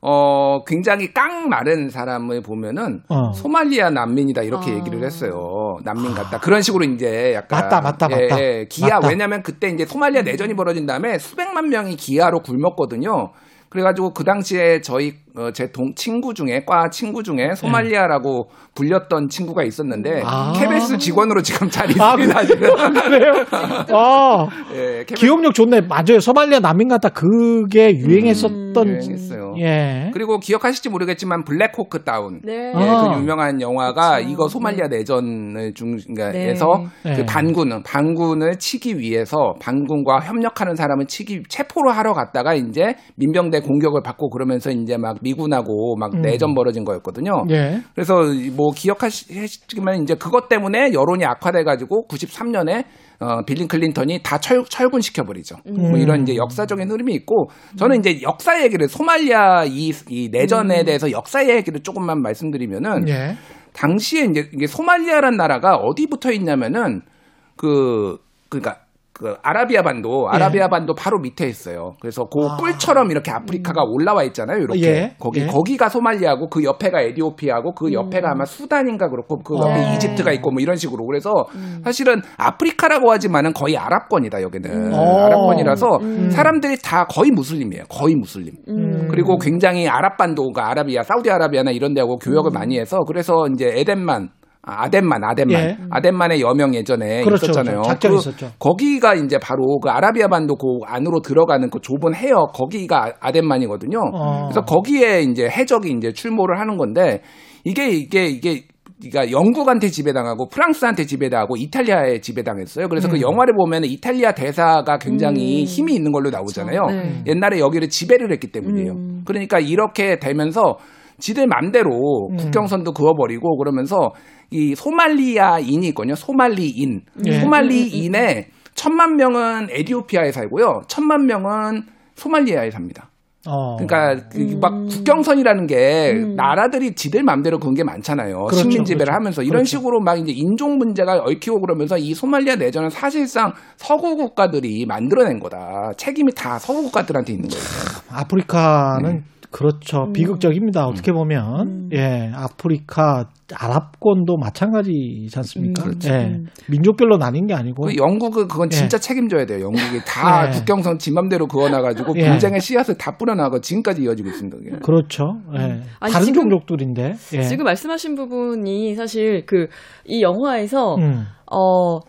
어 굉장히 깡 마른 사람을 보면은 어. 소말리아 난민이다 이렇게 아. 얘기를 했어요. 난민 같다. 그런 식으로 이제 약간 맞다, 맞다, 예, 맞다. 예, 기아 맞다. 왜냐면 그때 이제 소말리아 내전이 벌어진 다음에 수백만 명이 기아로 굶었거든요. 그래가지고 그 당시에 저희 어, 제동 친구 중에 과 친구 중에 소말리아라고 불렸던 친구가 있었는데 아. KBS 직원으로 지금 잘 아, 있습니다. 지금. 그래요? 아, 예, KBS 기억력 좋네. 맞아요. 소말리아 난민 같다. 그게 유행했었던. 음, 유행했어요. 예. 그리고 기억하실지 모르겠지만 블랙호크 다운. 네. 예, 아. 그 유명한 영화가 그쵸. 이거 소말리아 내전을 중, 네. 그러니까 에서 네. 그 반군은 반군을 치기 위해서 반군과 협력하는 사람을 치기 체포를 하러 갔다가 이제 민병대 공격을 받고 그러면서 이제 막 미군하고 막 음. 내전 벌어진 거였거든요. 예. 그래서 뭐 기억하시지만 이제 그것 때문에 여론이 악화돼 가지고 93년에 어, 빌린 클린턴이 다 철, 철군시켜 버리죠. 뭐 이런 이제 역사적인 흐름이 있고 저는 이제 역사 얘기를 소말리아 이, 이 내전에 대해서 역사 얘기를 조금만 말씀드리면은 예. 당시에 이제 이게 소말리아란 나라가 어디 붙어 있냐면은 그 그러니까 그 아라비아 반도, 예. 아라비아 반도 바로 밑에 있어요. 그래서 그 뿔처럼 이렇게 아프리카가 올라와 있잖아요. 이렇게 예. 거기 예. 거기가 소말리아고 그 옆에가 에디오피아고 그 옆에가 아마 수단인가 그렇고 그 옆에 어. 이집트가 있고 뭐 이런 식으로 그래서 사실은 아프리카라고 하지만은 거의 아랍권이다 여기는 어. 아랍권이라서 음. 사람들이 다 거의 무슬림이에요. 거의 무슬림. 음. 그리고 굉장히 아랍 반도가 아라비아, 사우디아라비아나 이런 데하고 교역을 많이 해서 그래서 이제 에덴만 아, 아덴만, 아덴만, 예. 아덴만의 여명 예전에 그렇죠, 있었잖아요. 그렇죠. 그- 있었죠. 거기가 이제 바로 그 아라비아 반도 그 안으로 들어가는 그 좁은 해역 거기가 아- 아덴만이거든요. 어. 그래서 거기에 이제 해적이 이제 출몰을 하는 건데 이게 이게 이게 그러니까 영국한테 지배당하고 프랑스한테 지배당하고 이탈리아에 지배당했어요. 그래서 그 음. 영화를 보면 이탈리아 대사가 굉장히 힘이 있는 걸로 나오잖아요. 네. 옛날에 여기를 지배를 했기 때문이에요. 그러니까 이렇게 되면서 지들 맘대로 음. 국경선도 그어버리고 그러면서 이 소말리아인이 있거든요. 소말리인. 예. 소말리인에 천만 명은 에디오피아에 살고요. 천만 명은 소말리아에 삽니다. 어. 그러니까 그막 국경선이라는 게 나라들이 지들 맘대로 그런 게 많잖아요. 그렇죠, 식민 지배를 그렇죠. 하면서 이런 그렇죠. 식으로 막 이제 인종 문제가 얽히고 그러면서 이 소말리아 내전은 사실상 서구 국가들이 만들어낸 거다. 책임이 다 서구 국가들한테 있는 거예요. 아프리카는 음. 그렇죠. 비극적입니다. 어떻게 보면. 예, 아프리카, 아랍권도 마찬가지지 않습니까? 그렇죠. 예, 민족별로 나뉜 게 아니고. 그 영국은 그건 진짜 예. 책임져야 돼요. 영국이 다 네. 국경선 지 맘대로 그어놔가지고 예. 분쟁의 씨앗을 다 뿌려나가고 지금까지 이어지고 있습니다. 그게. 그렇죠. 예. 아니, 다른 지금- 종족들인데. 예. 지금 말씀하신 부분이 사실 그 이 영화에서 음. 어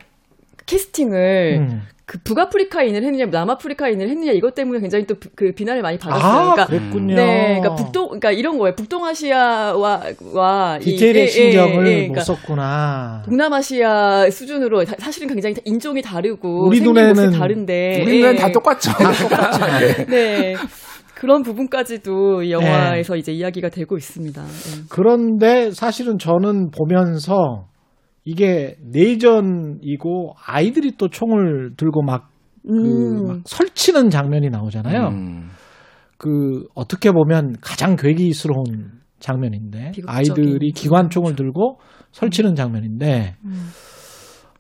캐스팅을 음. 그 북아프리카인을 했느냐 남아프리카인을 했느냐 이것 때문에 굉장히 또 그 비난을 많이 받았어요. 아, 그러니까 그랬군요. 네, 그러니까 북동 그러니까 이런 거예요. 북동아시아와 와 이- 디테일의 예, 예, 신경을 예, 못 그러니까 썼구나. 동남아시아 수준으로 다- 사실은 굉장히 인종이 다르고 우리 생긴 눈에는- 모습이 다른데 우리 눈엔 예. 다 똑같죠. 네. 네. 그런 부분까지도 이 영화에서 이제 이야기가 되고 있습니다. 예. 그런데 사실은 저는 보면서 이게 내전이고 아이들이 또 총을 들고 막, 그, 음. 막 설치는 장면이 나오잖아요. 음. 그 어떻게 보면 가장 괴기스러운 장면인데 비극적인 아이들이 기관총을 들고 설치는 장면인데 음.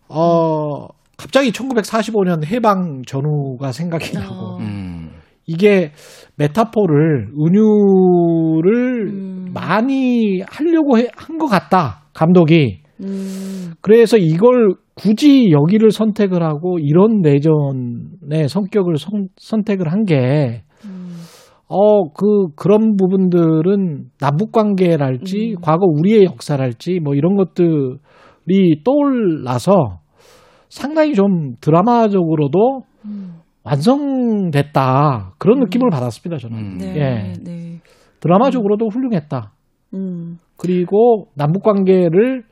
어 갑자기 1945년 해방 전후가 생각이 나고 어. 음. 이게 메타포를 은유를 음. 많이 하려고 한 것 같다 감독이 음. 그래서 이걸 굳이 여기를 선택을 하고 이런 내전의 성격을 선, 선택을 한 게 음. 어, 그, 그런 부분들은 남북 관계랄지, 음. 과거 우리의 역사랄지, 뭐 이런 것들이 떠올라서 상당히 좀 드라마적으로도 음. 완성됐다. 그런 느낌을 받았습니다, 저는. 음. 네. 예. 네. 드라마적으로도 훌륭했다. 음. 그리고 남북 관계를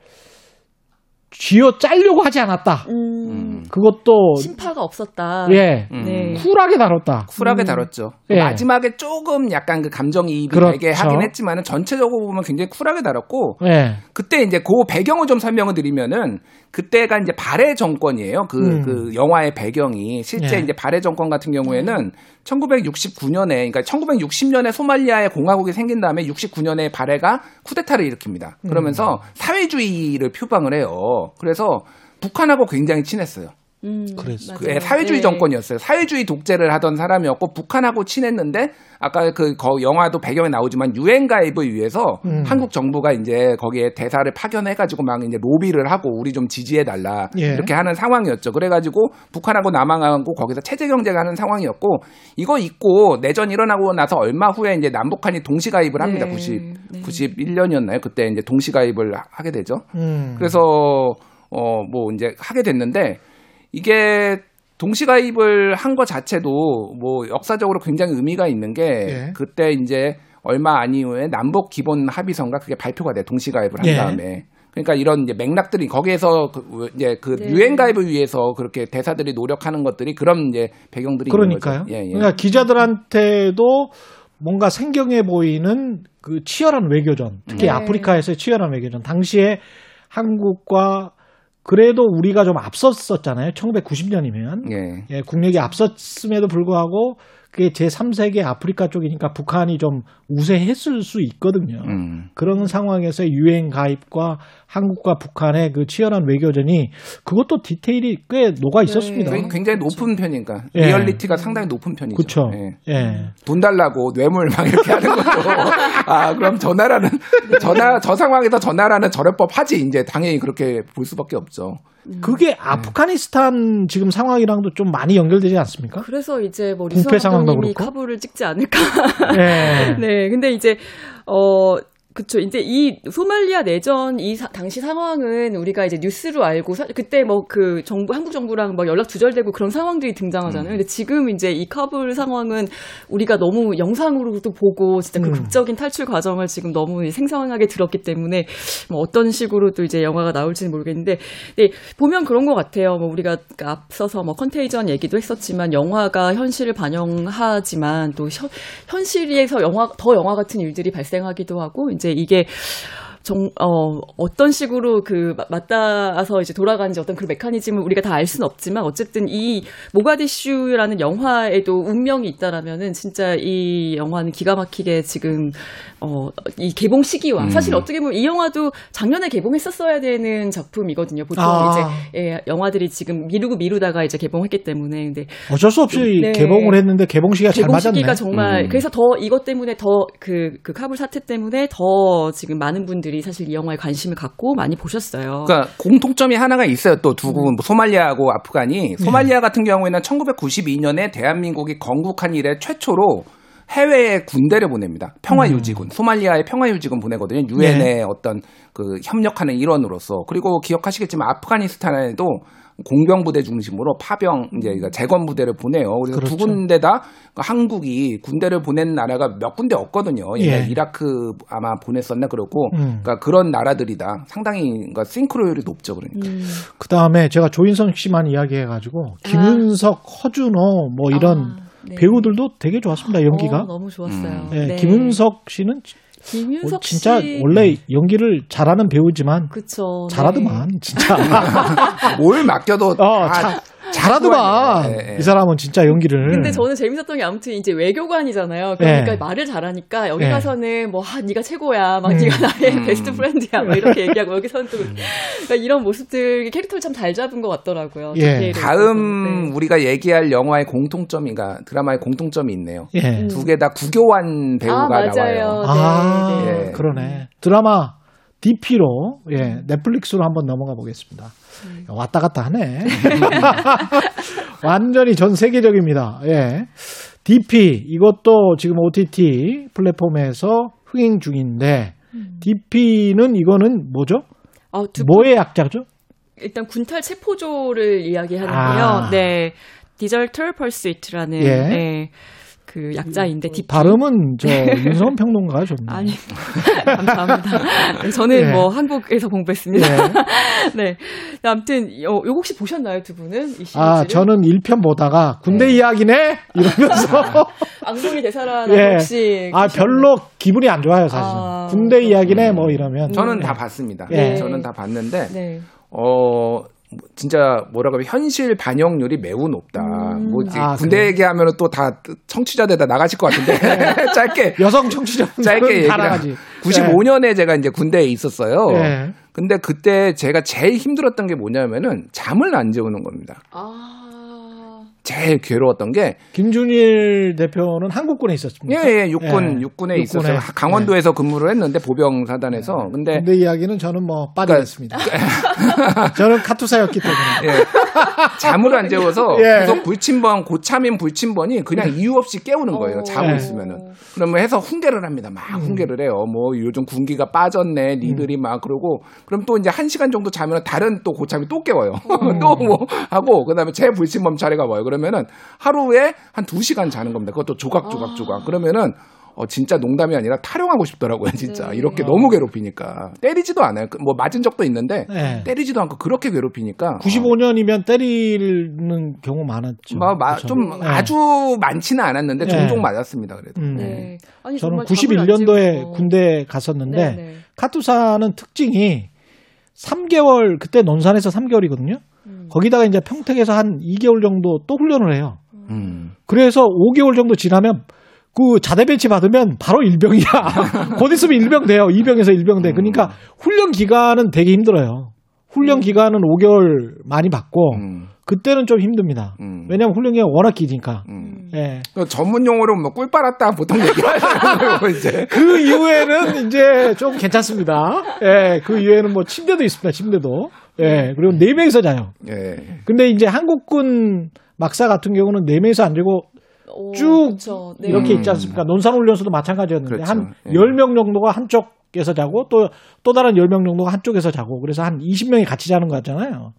쥐어 짜려고 하지 않았다. 음. 그것도, 심파가 없었다. 예, 음. 네. 쿨하게 다뤘다. 쿨하게 음. 다뤘죠. 예. 마지막에 조금 약간 그 감정이입이 그렇죠. 되게 하긴 했지만은 전체적으로 보면 굉장히 쿨하게 다뤘고 예. 그때 이제 그 배경을 좀 설명을 드리면은 그때가 이제 발해 정권이에요. 그, 음. 그 영화의 배경이 실제 예. 이제 발해 정권 같은 경우에는 1969년에 그러니까 1960년에 소말리아의 공화국이 생긴 다음에 69년에 발해가 쿠데타를 일으킵니다. 음. 그러면서 사회주의를 표방을 해요. 그래서 북한하고 굉장히 친했어요. 음, 그랬어요. 그. 예, 사회주의 네. 정권이었어요. 사회주의 독재를 하던 사람이었고 북한하고 친했는데 아까 그 거- 영화도 배경에 나오지만 유엔 가입을 위해서 음. 한국 정부가 이제 거기에 대사를 파견해 가지고 막 이제 로비를 하고 우리 좀 지지해 달라 예. 이렇게 하는 상황이었죠. 그래 가지고 북한하고 남한하고 거기서 체제 경쟁하는 상황이었고 이거 있고 내전 일어나고 나서 얼마 후에 이제 남북한이 동시 가입을 합니다. 네. 90 네. 91년이었나요? 그때 이제 동시 가입을 하- 하게 되죠. 음. 그래서 어 뭐 이제 하게 됐는데 이게 동시 가입을 한 것 자체도 뭐 역사적으로 굉장히 의미가 있는 게 예. 그때 이제 얼마 안 이후에 남북 기본 합의서인가 그게 발표가 돼 동시 가입을 한 예. 다음에 그러니까 이런 이제 맥락들이 거기에서 그 이제 그 네. 유엔 가입을 위해서 그렇게 대사들이 노력하는 것들이 그런 이제 배경들이 그러니까요. 있는 거죠. 예, 예. 그러니까 기자들한테도 뭔가 생경해 보이는 그 치열한 외교전, 특히 네. 아프리카에서의 치열한 외교전. 당시에 한국과 그래도 우리가 좀 앞섰었잖아요. 1990년이면. 예. 예, 국력이 앞섰음에도 불구하고 그게 제3세계 아프리카 쪽이니까 북한이 좀 우세했을 수 있거든요. 음. 그런 상황에서 유엔 가입과 한국과 북한의 그 치열한 외교전이 그것도 디테일이 꽤 녹아 있었습니다. 네. 굉장히 높은 편이니까 예. 리얼리티가 상당히 높은 편이죠. 그렇죠. 예. 예. 돈 달라고 뇌물 막 이렇게 하는 것도 아 그럼 저 나라는 저 상황에서 저 나라는 저럴법 하지 이제 당연히 그렇게 볼 수밖에 없죠. 그게 아프가니스탄 지금 상황이랑도 좀 많이 연결되지 않습니까? 그래서 이제 뭐 부패 상황도 그렇고? 카불을 찍지 않을까. 네. 네. 근데 이제 어 그쵸. 이제 이 소말리아 내전 이 사- 당시 상황은 우리가 이제 뉴스로 알고 사- 그때 뭐 그 정부 한국 정부랑 막 연락 두절되고 그런 상황들이 등장하잖아요. 근데 지금 이제 이 카불 상황은 우리가 너무 영상으로도 보고 진짜 그 음. 극적인 탈출 과정을 지금 너무 생생하게 들었기 때문에 뭐 어떤 식으로 또 이제 영화가 나올지는 모르겠는데 네, 보면 그런 것 같아요. 뭐 우리가 앞서서 뭐 컨테이전 얘기도 했었지만 영화가 현실을 반영하지만 또 현, 현실에서 영화 더 영화 같은 일들이 발생하기도 하고 이제 이게 정, 어, 어떤 식으로 그 마- 맞닿아서 이제 돌아가는지 어떤 그 메커니즘을 우리가 다 알 수는 없지만 어쨌든 이 모가디슈라는 영화에도 운명이 있다라면은 진짜 이 영화는 기가 막히게 지금 어, 이 개봉 시기와 음. 사실 어떻게 보면 이 영화도 작년에 개봉했었어야 되는 작품이거든요. 보통 아. 이제 예, 영화들이 지금 미루고 미루다가 이제 개봉했기 때문에 근데 어쩔 수 없이 네. 개봉을 했는데 개봉 시기가 잘 개봉 맞았네. 시기가 정말 음. 그래서 더 이것 때문에 더그그 카불 사태 때문에 더 지금 많은 분들이 사실 이 영화에 관심을 갖고 많이 보셨어요. 그러니까 공통점이 하나가 있어요. 또 두군 소말리아하고 아프간이 소말리아 같은 경우에는 1992년에 대한민국이 건국한 이래 최초로 해외에 군대를 보냅니다. 평화유지군. 소말리아의 평화유지군 보내거든요. 유엔의 어떤 그 협력하는 일원으로서. 그리고 기억하시겠지만 아프가니스탄에도 공병부대 중심으로 파병 이제 그러니까 재건 부대를 보내요. 그래서 두 그렇죠. 군데 다 한국이 군대를 보낸 나라가 몇 군데 없거든요. 예. 이라크 아마 보냈었나 그러고 음. 그러니까 그런 나라들이다. 상당히 그러니까 싱크로율이 높죠. 그러니까. 그 다음에 제가 조인성 씨만 이야기해가지고 김윤석, 허준호 뭐 이런 배우들도 되게 좋았습니다 연기가. 어, 너무 좋았어요. 예, 네. 김윤석 씨는 김윤석 어, 진짜 씨. 원래 연기를 잘하는 배우지만 그쵸. 잘하더만 네. 진짜. 뭘 맡겨도 어, 자, 잘하더만 예, 예. 이 사람은 진짜 연기를. 근데 저는 재밌었던 게 아무튼 이제 외교관이잖아요. 그러니까 예. 말을 잘하니까 여기 예. 가서는 뭐 아, 네가 최고야, 막 음. 네가 나의 음. 베스트 프렌드야, 막 이렇게 얘기하고 여기서는 또 그러니까 이런 모습들 캐릭터를 참 잘 잡은 것 같더라고요. 예. 다음 우리가 얘기할 영화의 공통점인가 드라마의 공통점이 있네요. 예. 두개 다 구교환 배우가 아, 맞아요. 나와요. 아, 네, 네. 그러네. 드라마 DP로 예, 넷플릭스로 한번 넘어가 보겠습니다. 왔다 갔다 하네. 완전히 전 세계적입니다. 예. DP 이것도 지금 OTT 플랫폼에서 흥행 중인데 DP는 이거는 뭐죠? 아, 두 뭐의 약자죠? 일단 군탈 체포조를 이야기하는데요. 아. 네. 디절터 펄스이트라는 예. 네. 그 약자인데 DP. 발음은 저 윤성원 평론가가 좋네. 아니 감사합니다. 저는 예. 뭐 한국에서 공부했습니다. 예. 네. 아무튼 요, 요 혹시 보셨나요 두 분은 이 시리즈를? 아, 저는 1편 보다가 군대 이야기네? 이러면서. 앙송이 대사라 예. 혹시 아, 별로 기분이 안 좋아요, 사실. 아, 군대 이야기네, 뭐 이러면. 저는 네. 다 봤습니다. 예. 저는 다 봤는데 네. 어 진짜 뭐라고 하면 현실 반영률이 매우 높다. 뭐 이제 아, 군대? 얘기하면 또 다 청취자들 다 나가실 것 같은데 짧게 여성 청취자분들은 짧게 나가지. 95년에 제가 이제 군대에 있었어요. 예. 근데 그때 제가 제일 힘들었던 게 뭐냐면은 잠을 안 재우는 겁니다. 제일 괴로웠던 게 김준일 대표는 한국군에 있었습니다. 예, 예, 육군, 육군에 있었어요. 강원도에서 근무를 했는데 보병 사단에서. 근데 군대 이야기는 저는 뭐 빠지겠습니다. 저는 카투사였기 때문에. 예. 잠을 안 재워서 예. 계속 불침번, 고참인 불침번이 그냥 이유 없이 깨우는 거예요. 자고 예. 있으면은. 그러면 해서 훈계를 합니다. 막 훈계를 해요. 뭐 요즘 군기가 빠졌네. 니들이 막 그러고 그럼 또 이제 한 시간 정도 자면 다른 또 고참이 또 깨워요. 또 뭐 하고 그다음에 제 불침범 차례가 와요. 그러면은 하루에 한 두 시간 자는 겁니다. 그것도 조각조각 조각. 그러면은 어, 진짜 농담이 아니라 타령하고 싶더라고요, 진짜. 이렇게 너무 괴롭히니까. 때리지도 않아요. 그, 뭐, 맞은 적도 있는데, 네. 때리지도 않고 그렇게 괴롭히니까. 95년이면 때리는 경우 많았죠. 뭐, 마- 그렇죠. 좀 네. 아주 많지는 않았는데, 네. 종종 맞았습니다, 그래도. 음. 네. 아니, 저는 정말 잠을 안 91년도에 재우고. 군대 갔었는데 네, 네. 카투사는 특징이 3개월 그때 논산에서 3개월이거든요. 음. 거기다가 이제 평택에서 한 2개월 정도 또 훈련을 해요. 음. 그래서 5개월 정도 지나면 그 자대 배치 받으면 바로 일병이야. 곧 있으면 일병 돼요. 2병에서 일병 돼. 그러니까 훈련 기간은 되게 힘들어요. 훈련 기간은 5개월 많이 받고 그때는 좀 힘듭니다. 왜냐하면 훈련 기간 워낙 기니까. 예. 그 전문 용어로 뭐 꿀 빨았다 보통 얘기하잖아요. 이제 그 이후에는 이제 좀 괜찮습니다. 예, 그 이후에는 뭐 침대도 있습니다. 침대도. 예, 그리고 네 명이서 자요. 예. 근데 이제 한국군 막사 같은 경우는 네 명이서 안 되고 쭉 그쵸. 네. 이렇게 음. 있지 않습니까? 논산훈련소도 마찬가지였는데 그렇죠. 한 예. 10명 정도가 한쪽에서 자고 또, 또 다른 10명 정도가 한쪽에서 자고 그래서 한 20명이 같이 자는 거 같잖아요.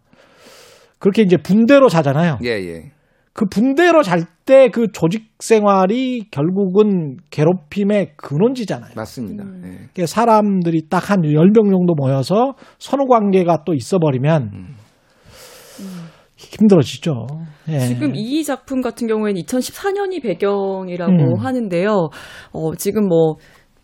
그렇게 이제 분대로 자잖아요. 예, 예. 그 분대로 잘 때 그 조직 생활이 결국은 괴롭힘의 근원지잖아요. 맞습니다. 음. 예. 그러니까 사람들이 딱한 10명 정도 모여서 선후 관계가 또 있어 버리면 힘들어지죠. 예. 지금 이 작품 같은 경우에는 2014년이 배경이라고 음. 하는데요. 어, 지금 뭐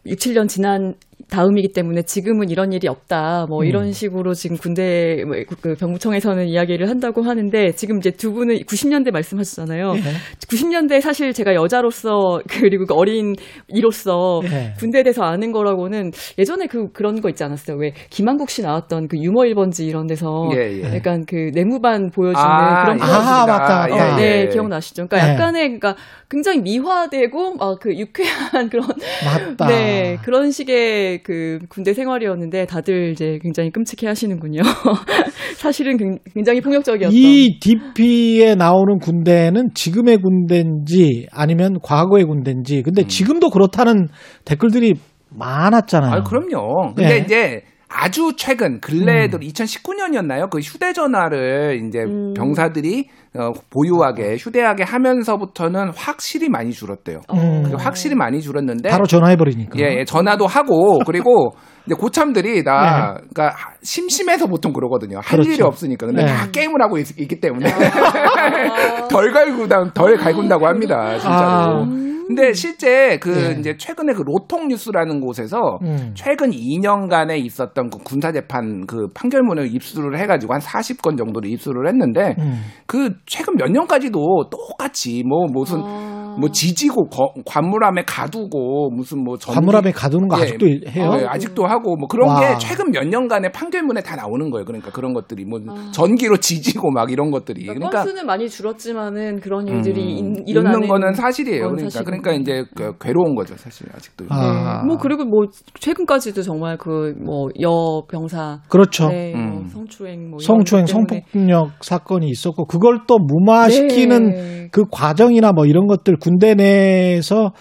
6, 7년 지난 다음이기 때문에 지금은 이런 일이 없다. 뭐 음. 이런 식으로 지금 군대 뭐그 병무청에서는 이야기를 한다고 하는데 지금 이제 두 분은 90년대 말씀하셨잖아요. 예. 90년대 사실 제가 여자로서 그리고 그 어린 이로서 예. 군대에 대해서 아는 거라고는 예전에 그 그런 거 있지 않았어요? 왜 김한국 씨 나왔던 그 유머 1번지 이런 데서 예, 예. 약간 그 내무반 보여주는 아, 그런 아, 맞다. 네, 예, 예. 기억나시죠? 그러니까 네. 약간의 그러니까 굉장히 미화되고 막 그 유쾌한 그런 맞다. 네 그런 식의 그 군대 생활이었는데 다들 이제 굉장히 끔찍해 하시는군요. 사실은 굉- 굉장히 폭력적이었던. 이 DP에 나오는 군대는 지금의 군대인지 아니면 과거의 군대인지 근데 지금도 그렇다는 댓글들이 많았잖아요. 아, 그럼요. 근데 예. 이제 아주 최근 근래에도 음. 2019년이었나요? 그 휴대전화를 이제 음. 병사들이 어, 보유하게 휴대하게 하면서부터는 확실히 많이 줄었대요. 음. 그게 확실히 많이 줄었는데 바로 전화해 버리니까. 예, 예, 전화도 하고 그리고 이제 고참들이 다 네. 그러니까 심심해서 보통 그러거든요. 할 그렇죠. 일이 없으니까. 근데 네. 다 게임을 하고 있, 기 때문에 덜 갈구다 덜 갈군다고 합니다. 진짜로. 아. 근데 실제 그 네. 이제 최근에 그 로통 뉴스라는 곳에서 음. 최근 2년간에 있었던 그 군사 재판 그 판결문을 입수를 해가지고 한 40건 정도를 입수를 했는데 음. 그 최근 몇 년까지도 똑같이 뭐 무슨 아. 뭐 지지고 거- 관물함에 가두고 무슨 뭐 전기- 관물함에 가두는 거 예, 아직도 해요? 네, 아직도 하고 뭐 그런 와. 게 최근 몇 년간의 판결문에 다 나오는 거예요. 그러니까 그런 것들이 뭐 전기로 지지고 막 이런 것들이 아. 그러니까 그러니까 건수는 많이 줄었지만는 그런 음, 일들이 인- 일어나는 있는 거는 사실이에요. 건 그러니까 사실인 그러니까 이제 그 괴로운 거죠, 사실 아직도. 아. 뭐 그리고 뭐 최근까지도 정말 그 뭐 여병사 그렇죠. 네, 뭐 음. 성추행 뭐 성추행, 성폭력 사건이 있었고 그걸 또 무마시키는 네. 그 과정이나 뭐 이런 것들 군대 내에서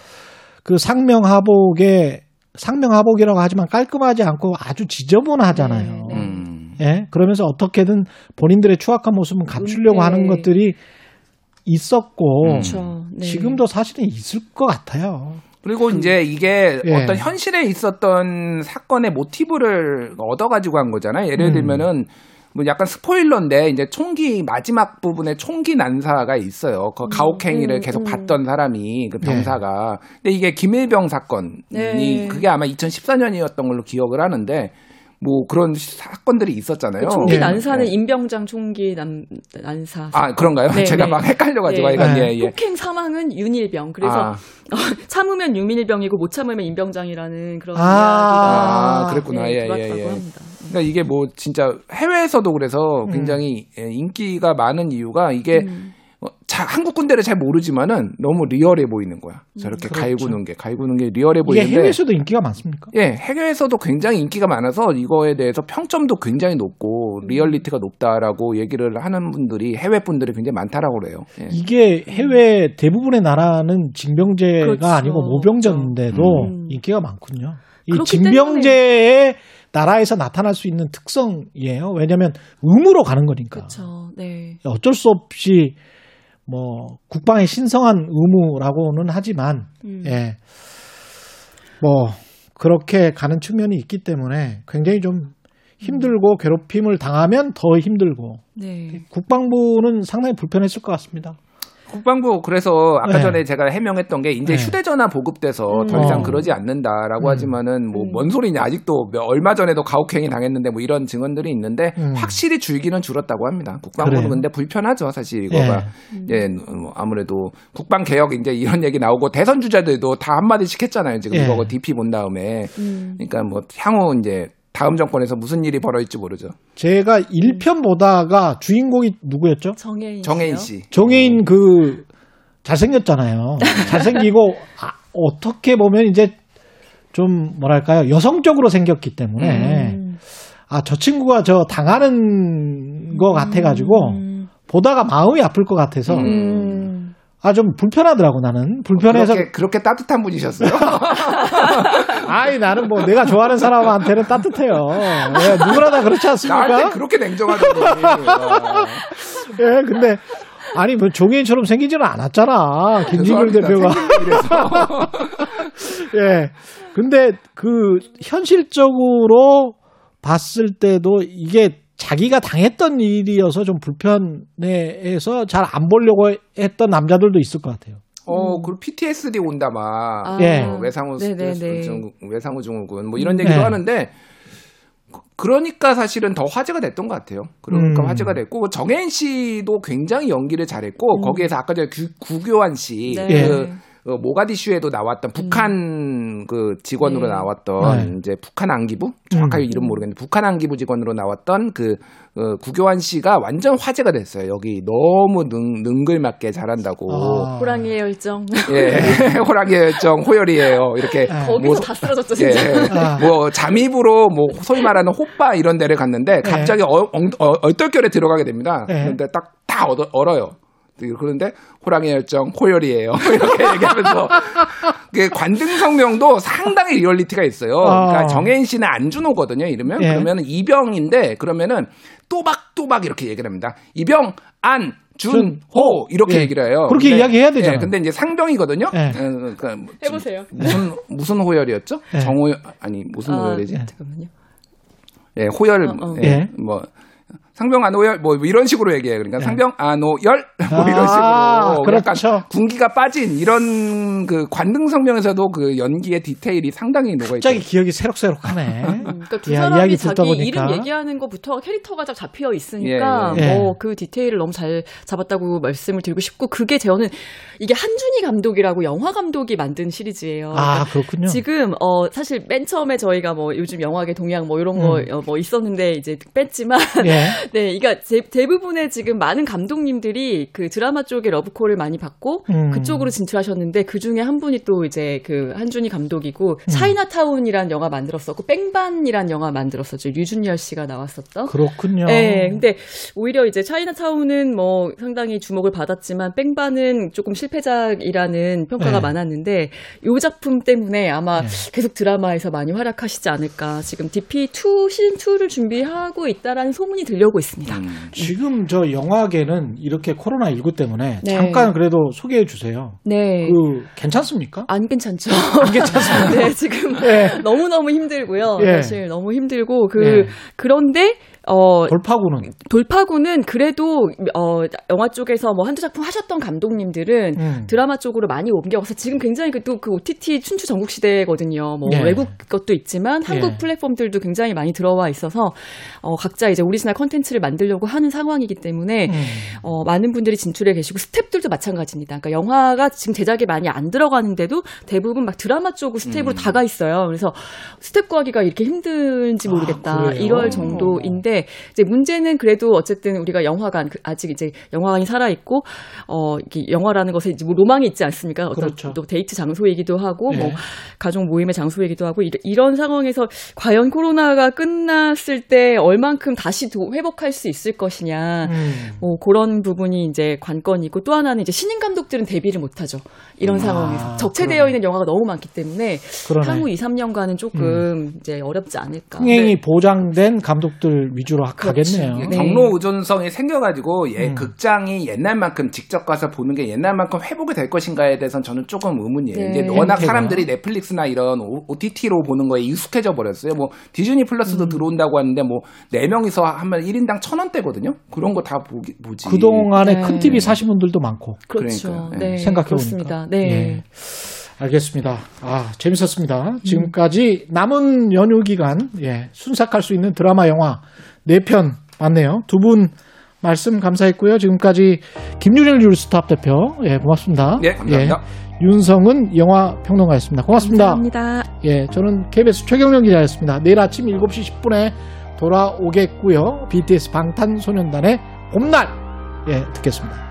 그 상명하복에 상명하복이라고 하지만 깔끔하지 않고 아주 지저분하잖아요. 네, 음. 예, 그러면서 어떻게든 본인들의 추악한 모습은 감추려고 네. 하는 것들이 있었고 그렇죠. 네. 지금도 사실은 있을 것 같아요. 그리고 이제 이게 예. 어떤 현실에 있었던 사건의 모티브를 얻어가지고 한 거잖아요. 예를 음. 들면은 뭐 약간 스포일러인데 이제 총기 마지막 부분에 총기 난사가 있어요. 그 가혹행위를 음, 계속 음. 봤던 사람이 그 병사가. 근데 이게 김일병 사건이 네. 그게 아마 2014년이었던 걸로 기억을 하는데 뭐 그런 사건들이 있었잖아요. 그 총기 예. 난사는 네. 임병장 총기 난, 난사. 아 그런가요? 네, 제가 네. 막 헷갈려가지고 네. 네. 예, 예. 폭행 사망은 윤일병. 그래서 아. 참으면 윤일병이고 못 참으면 임병장이라는 그런 아. 아, 이야기가 그랬구나. 네, 예, 예, 예. 합니다. 그러니까 이게 뭐 진짜 해외에서도 그래서 음. 굉장히 예, 인기가 많은 이유가 이게 음. 어, 자, 한국 군대를 잘 모르지만은 너무 리얼해 보이는 거야. 저렇게 그렇죠. 갈구는 게 갈구는 게 리얼해 보이는데 해외에서도 인기가 많습니까? 예, 해외에서도 굉장히 인기가 많아서 이거에 대해서 평점도 굉장히 높고 리얼리티가 높다라고 얘기를 하는 분들이 해외 분들이 굉장히 많다라고 그래요. 예. 이게 해외 대부분의 나라는 징병제가 그렇죠. 아니고 모병제인데도 음. 인기가 많군요. 이 징병제의 나라에서 나타날 수 있는 특성이에요. 왜냐하면 의무로 가는 거니까. 그렇죠. 네. 어쩔 수 없이 뭐 국방의 신성한 의무라고는 하지만 음. 예. 뭐 그렇게 가는 측면이 있기 때문에 굉장히 좀 힘들고 괴롭힘을 당하면 더 힘들고 네. 국방부는 상당히 불편했을 것 같습니다. 국방부 그래서 아까 네. 전에 제가 해명했던 게 이제 네. 휴대전화 보급돼서 음. 더 이상 어. 그러지 않는다라고 음. 하지만은 뭐뭔 소리냐 아직도 몇- 얼마 전에도 가혹행위 당했는데 뭐 이런 증언들이 있는데 음. 확실히 줄기는 줄었다고 합니다. 국방부는 그래요. 근데 불편하죠 사실 이거가 예. 예, 뭐 아무래도 국방 개혁 이제 이런 얘기 나오고 대선 주자들도 다 한마디씩 했잖아요 지금 예. 이거 DP 본 다음에 그러니까 뭐 향후 이제 다음 정권에서 무슨 일이 벌어질지 모르죠. 제가 1편 보다가 주인공이 누구였죠? 정혜인 정혜인 씨. 정혜인 그 잘생겼잖아요. 잘생기고 아, 어떻게 보면 이제 좀 뭐랄까요 여성적으로 생겼기 때문에 아저 친구가 저 당하는 거 같아가지고 보다가 마음이 아플 것 같아서 아 좀 불편하더라고 나는 불편해서 그렇게, 그렇게 따뜻한 분이셨어요? 아이 나는 뭐 내가 좋아하는 사람한테는 따뜻해요. 예, 누구나 다 그렇지 않습니까? 나한테 그렇게 냉정하다고. 예, 근데 아니 뭐 종이인처럼 생기지는 않았잖아. 김진걸. 대표가. 예. 근데 그 현실적으로 봤을 때도 이게 자기가 당했던 일이어서 좀 불편해해서 잘 안 보려고 했던 남자들도 있을 것 같아요. 어, 그리고 PTSD 온다 막. 아. 예. 어, 외상후 네네네. 스트레스 증, 외상후 증후군 뭐 이런 얘기도 네. 하는데 그- 그러니까 사실은 더 화제가 됐던 것 같아요. 그러니까 음. 화제가 됐고 정혜인 씨도 굉장히 연기를 잘했고 거기에서 아까 전에 구, 구교환 씨 네. 그 어, 모가디슈에도 나왔던 북한 그 직원으로 네. 나왔던 네. 이제 북한 안기부 정확하게 이름 모르겠는데 북한 안기부 직원으로 나왔던 그 어, 구교환 씨가 완전 화제가 됐어요. 여기 너무 능, 능글맞게 잘한다고. 아. 호랑이의 열정. 예, 호랑이의 열정, 호열이에요. 이렇게. 거기서 뭐, 다 쓰러졌죠, 예, 진짜. 아. 뭐, 잠입으로, 뭐, 소위 말하는 호빠 이런 데를 갔는데, 갑자기 어, 엉- 어, 얼떨결에 들어가게 됩니다. 예. 그런데 딱, 다 얼어요. 그런데, 호랑이의 열정, 호열이에요. 이렇게 얘기하면서, 그 관등 성명도 상당히 리얼리티가 있어요. 그러니까 어. 정해인 씨는 안준호거든요, 이러면. 예. 그러면은 이병인데, 그러면은 또박또박 이렇게 얘기를 합니다. 이병, 안, 준, 호 이렇게 예. 얘기를 해요. 그렇게 근데- 이야기해야 되잖아요. 예, 근데 이제 상병이거든요. 예. 어, 그러니까 뭐 해보세요. 무슨 무슨 호열이었죠? 예. 정호열 아니 무슨 아, 호열이지? 잠깐만요. 예, 호열 어, 어. 예, 예. 뭐 상병 안호열 뭐 이런 식으로 얘기해요. 그러니까 상병 안호열 뭐 이런 아, 식으로 그렇죠. 약간 군기가 빠진 이런 그 관등 성명에서도 그 연기의 디테일이 상당히 녹아 있죠. 갑자기 기억이 새록새록하네. 그러니까 두 야, 사람이 자기 보니까. 이름 얘기하는 것부터 캐릭터가 딱 잡혀 있으니까 예, 예. 뭐그 디테일을 너무 잘 잡았다고 말씀을 드리고 싶고 그게 저는 이게 한준희 감독이라고 영화 감독이 만든 시리즈예요. 아 그렇군요. 지금 어 사실 맨 처음에 저희가 뭐 요즘 영화계 동향 뭐 이런 거 음. 뭐 있었는데 이제 뺐지만 예. 네, 그러니까 제- 대부분의 지금 많은 감독님들이 그 드라마 쪽에 러브콜을 많이 받고 음. 그쪽으로 진출하셨는데 그 중에 한 분이 또 이제 그 한준희 감독이고 음. 차이나타운이란 영화 만들었었고 뺑반이란 영화 만들었었죠 류준열 씨가 나왔었던. 그렇군요. 네, 근데 오히려 이제 차이나타운은 뭐 상당히 주목을 받았지만 뺑반은 조금 실패작이라는 평가가 네. 많았는데 요 작품 때문에 아마 네. 계속 드라마에서 많이 활약하시지 않을까. 지금 DP2 시즌 2를 준비하고 있다라는 소문이 들려 오고 있습니다. 음. 지금 저 영화계는 이렇게 코로나 19 때문에 네. 잠깐 그래도 소개해 주세요. 네. 그 괜찮습니까? 안 괜찮죠. 안 괜찮습니다. 네, 지금 예. 너무 너무 힘들고요. 예. 사실 너무 힘들고 그 예. 그런데 어 돌파구는 돌파구는 그래도 어 영화 쪽에서 뭐 한두 작품 하셨던 감독님들은 음. 드라마 쪽으로 많이 옮겨가서 지금 굉장히 그또그 OTT 춘추 전국 시대거든요. 뭐 예. 외국 것도 있지만 한국 예. 플랫폼들도 굉장히 많이 들어와 있어서 어 각자 이제 오리지널 컨텐츠 를 만들려고 하는 상황이기 때문에 음. 어 많은 분들이 진출해 계시고 스탭들도 마찬가지입니다. 그러니까 영화가 지금 제작에 많이 안 들어가는데도 대부분 막 드라마 쪽으로 스텝으로 음. 다 가 있어요. 그래서 스텝 구하기가 이렇게 힘든지 아, 모르겠다. 그래요? 이럴 정도인데 이제 문제는 그래도 어쨌든 우리가 영화관 그 아직 이제 영화관이 살아 있고 어 이게 영화라는 것에 이제 뭐 로망이 있지 않습니까? 어떤 그렇죠. 또 데이트 장소이기도 하고 뭐 예. 가족 모임의 장소이기도 하고 이- 이런 상황에서 과연 코로나가 끝났을 때 얼만큼 다시 도- 회복할 수 있을 것이냐. 음. 뭐 그런 부분이 이제 관건이고 또 하나는 이제 신인 감독들은 데뷔를 못 하죠. 이런 아, 상황에서 적체되어 그러네. 있는 영화가 너무 많기 때문에 그러네. 음. 향후 2, 3년간은 조금 이제 어렵지 않을까. 흥행이 네. 보장된 감독들 위주로 가겠네요. 이게 네. 경로 의존성이 생겨가지고 예, 음. 극장이 옛날만큼 직접 가서 보는 게 옛날만큼 회복이 될 것인가에 대해서는 저는 조금 의문이에요. 네. 이제 워낙. 사람들이 넷플릭스나 이런 OTT로 보는 거에 익숙해져 버렸어요. 뭐 디즈니 플러스도 음. 들어온다고 하는데 뭐 네 명이서 하면 1인 1인당 천 원대거든요. 그런 거다 보기 보지. 그동안에 네. 큰 TV 사신 분들도 많고. 그렇죠. 네, 생각해 그렇습니다. 보니까. 네. 예. 알겠습니다. 아, 재밌었습니다. 지금까지 남은 연휴 기간, 예, 순삭할 수 있는 드라마, 영화 네편 봤네요. 두 분 말씀 감사했고요. 지금까지 김유일 뉴스탑 대표, 예, 고맙습니다. 네, 감사합니다. 예, 윤성은 영화 평론가였습니다. 고맙습니다. 감사합니다. 예, 저는 KBS 최경영 기자였습니다. 내일 아침 7시 10분에 돌아오겠고요. BTS 방탄소년단의 봄날, 예, 듣겠습니다.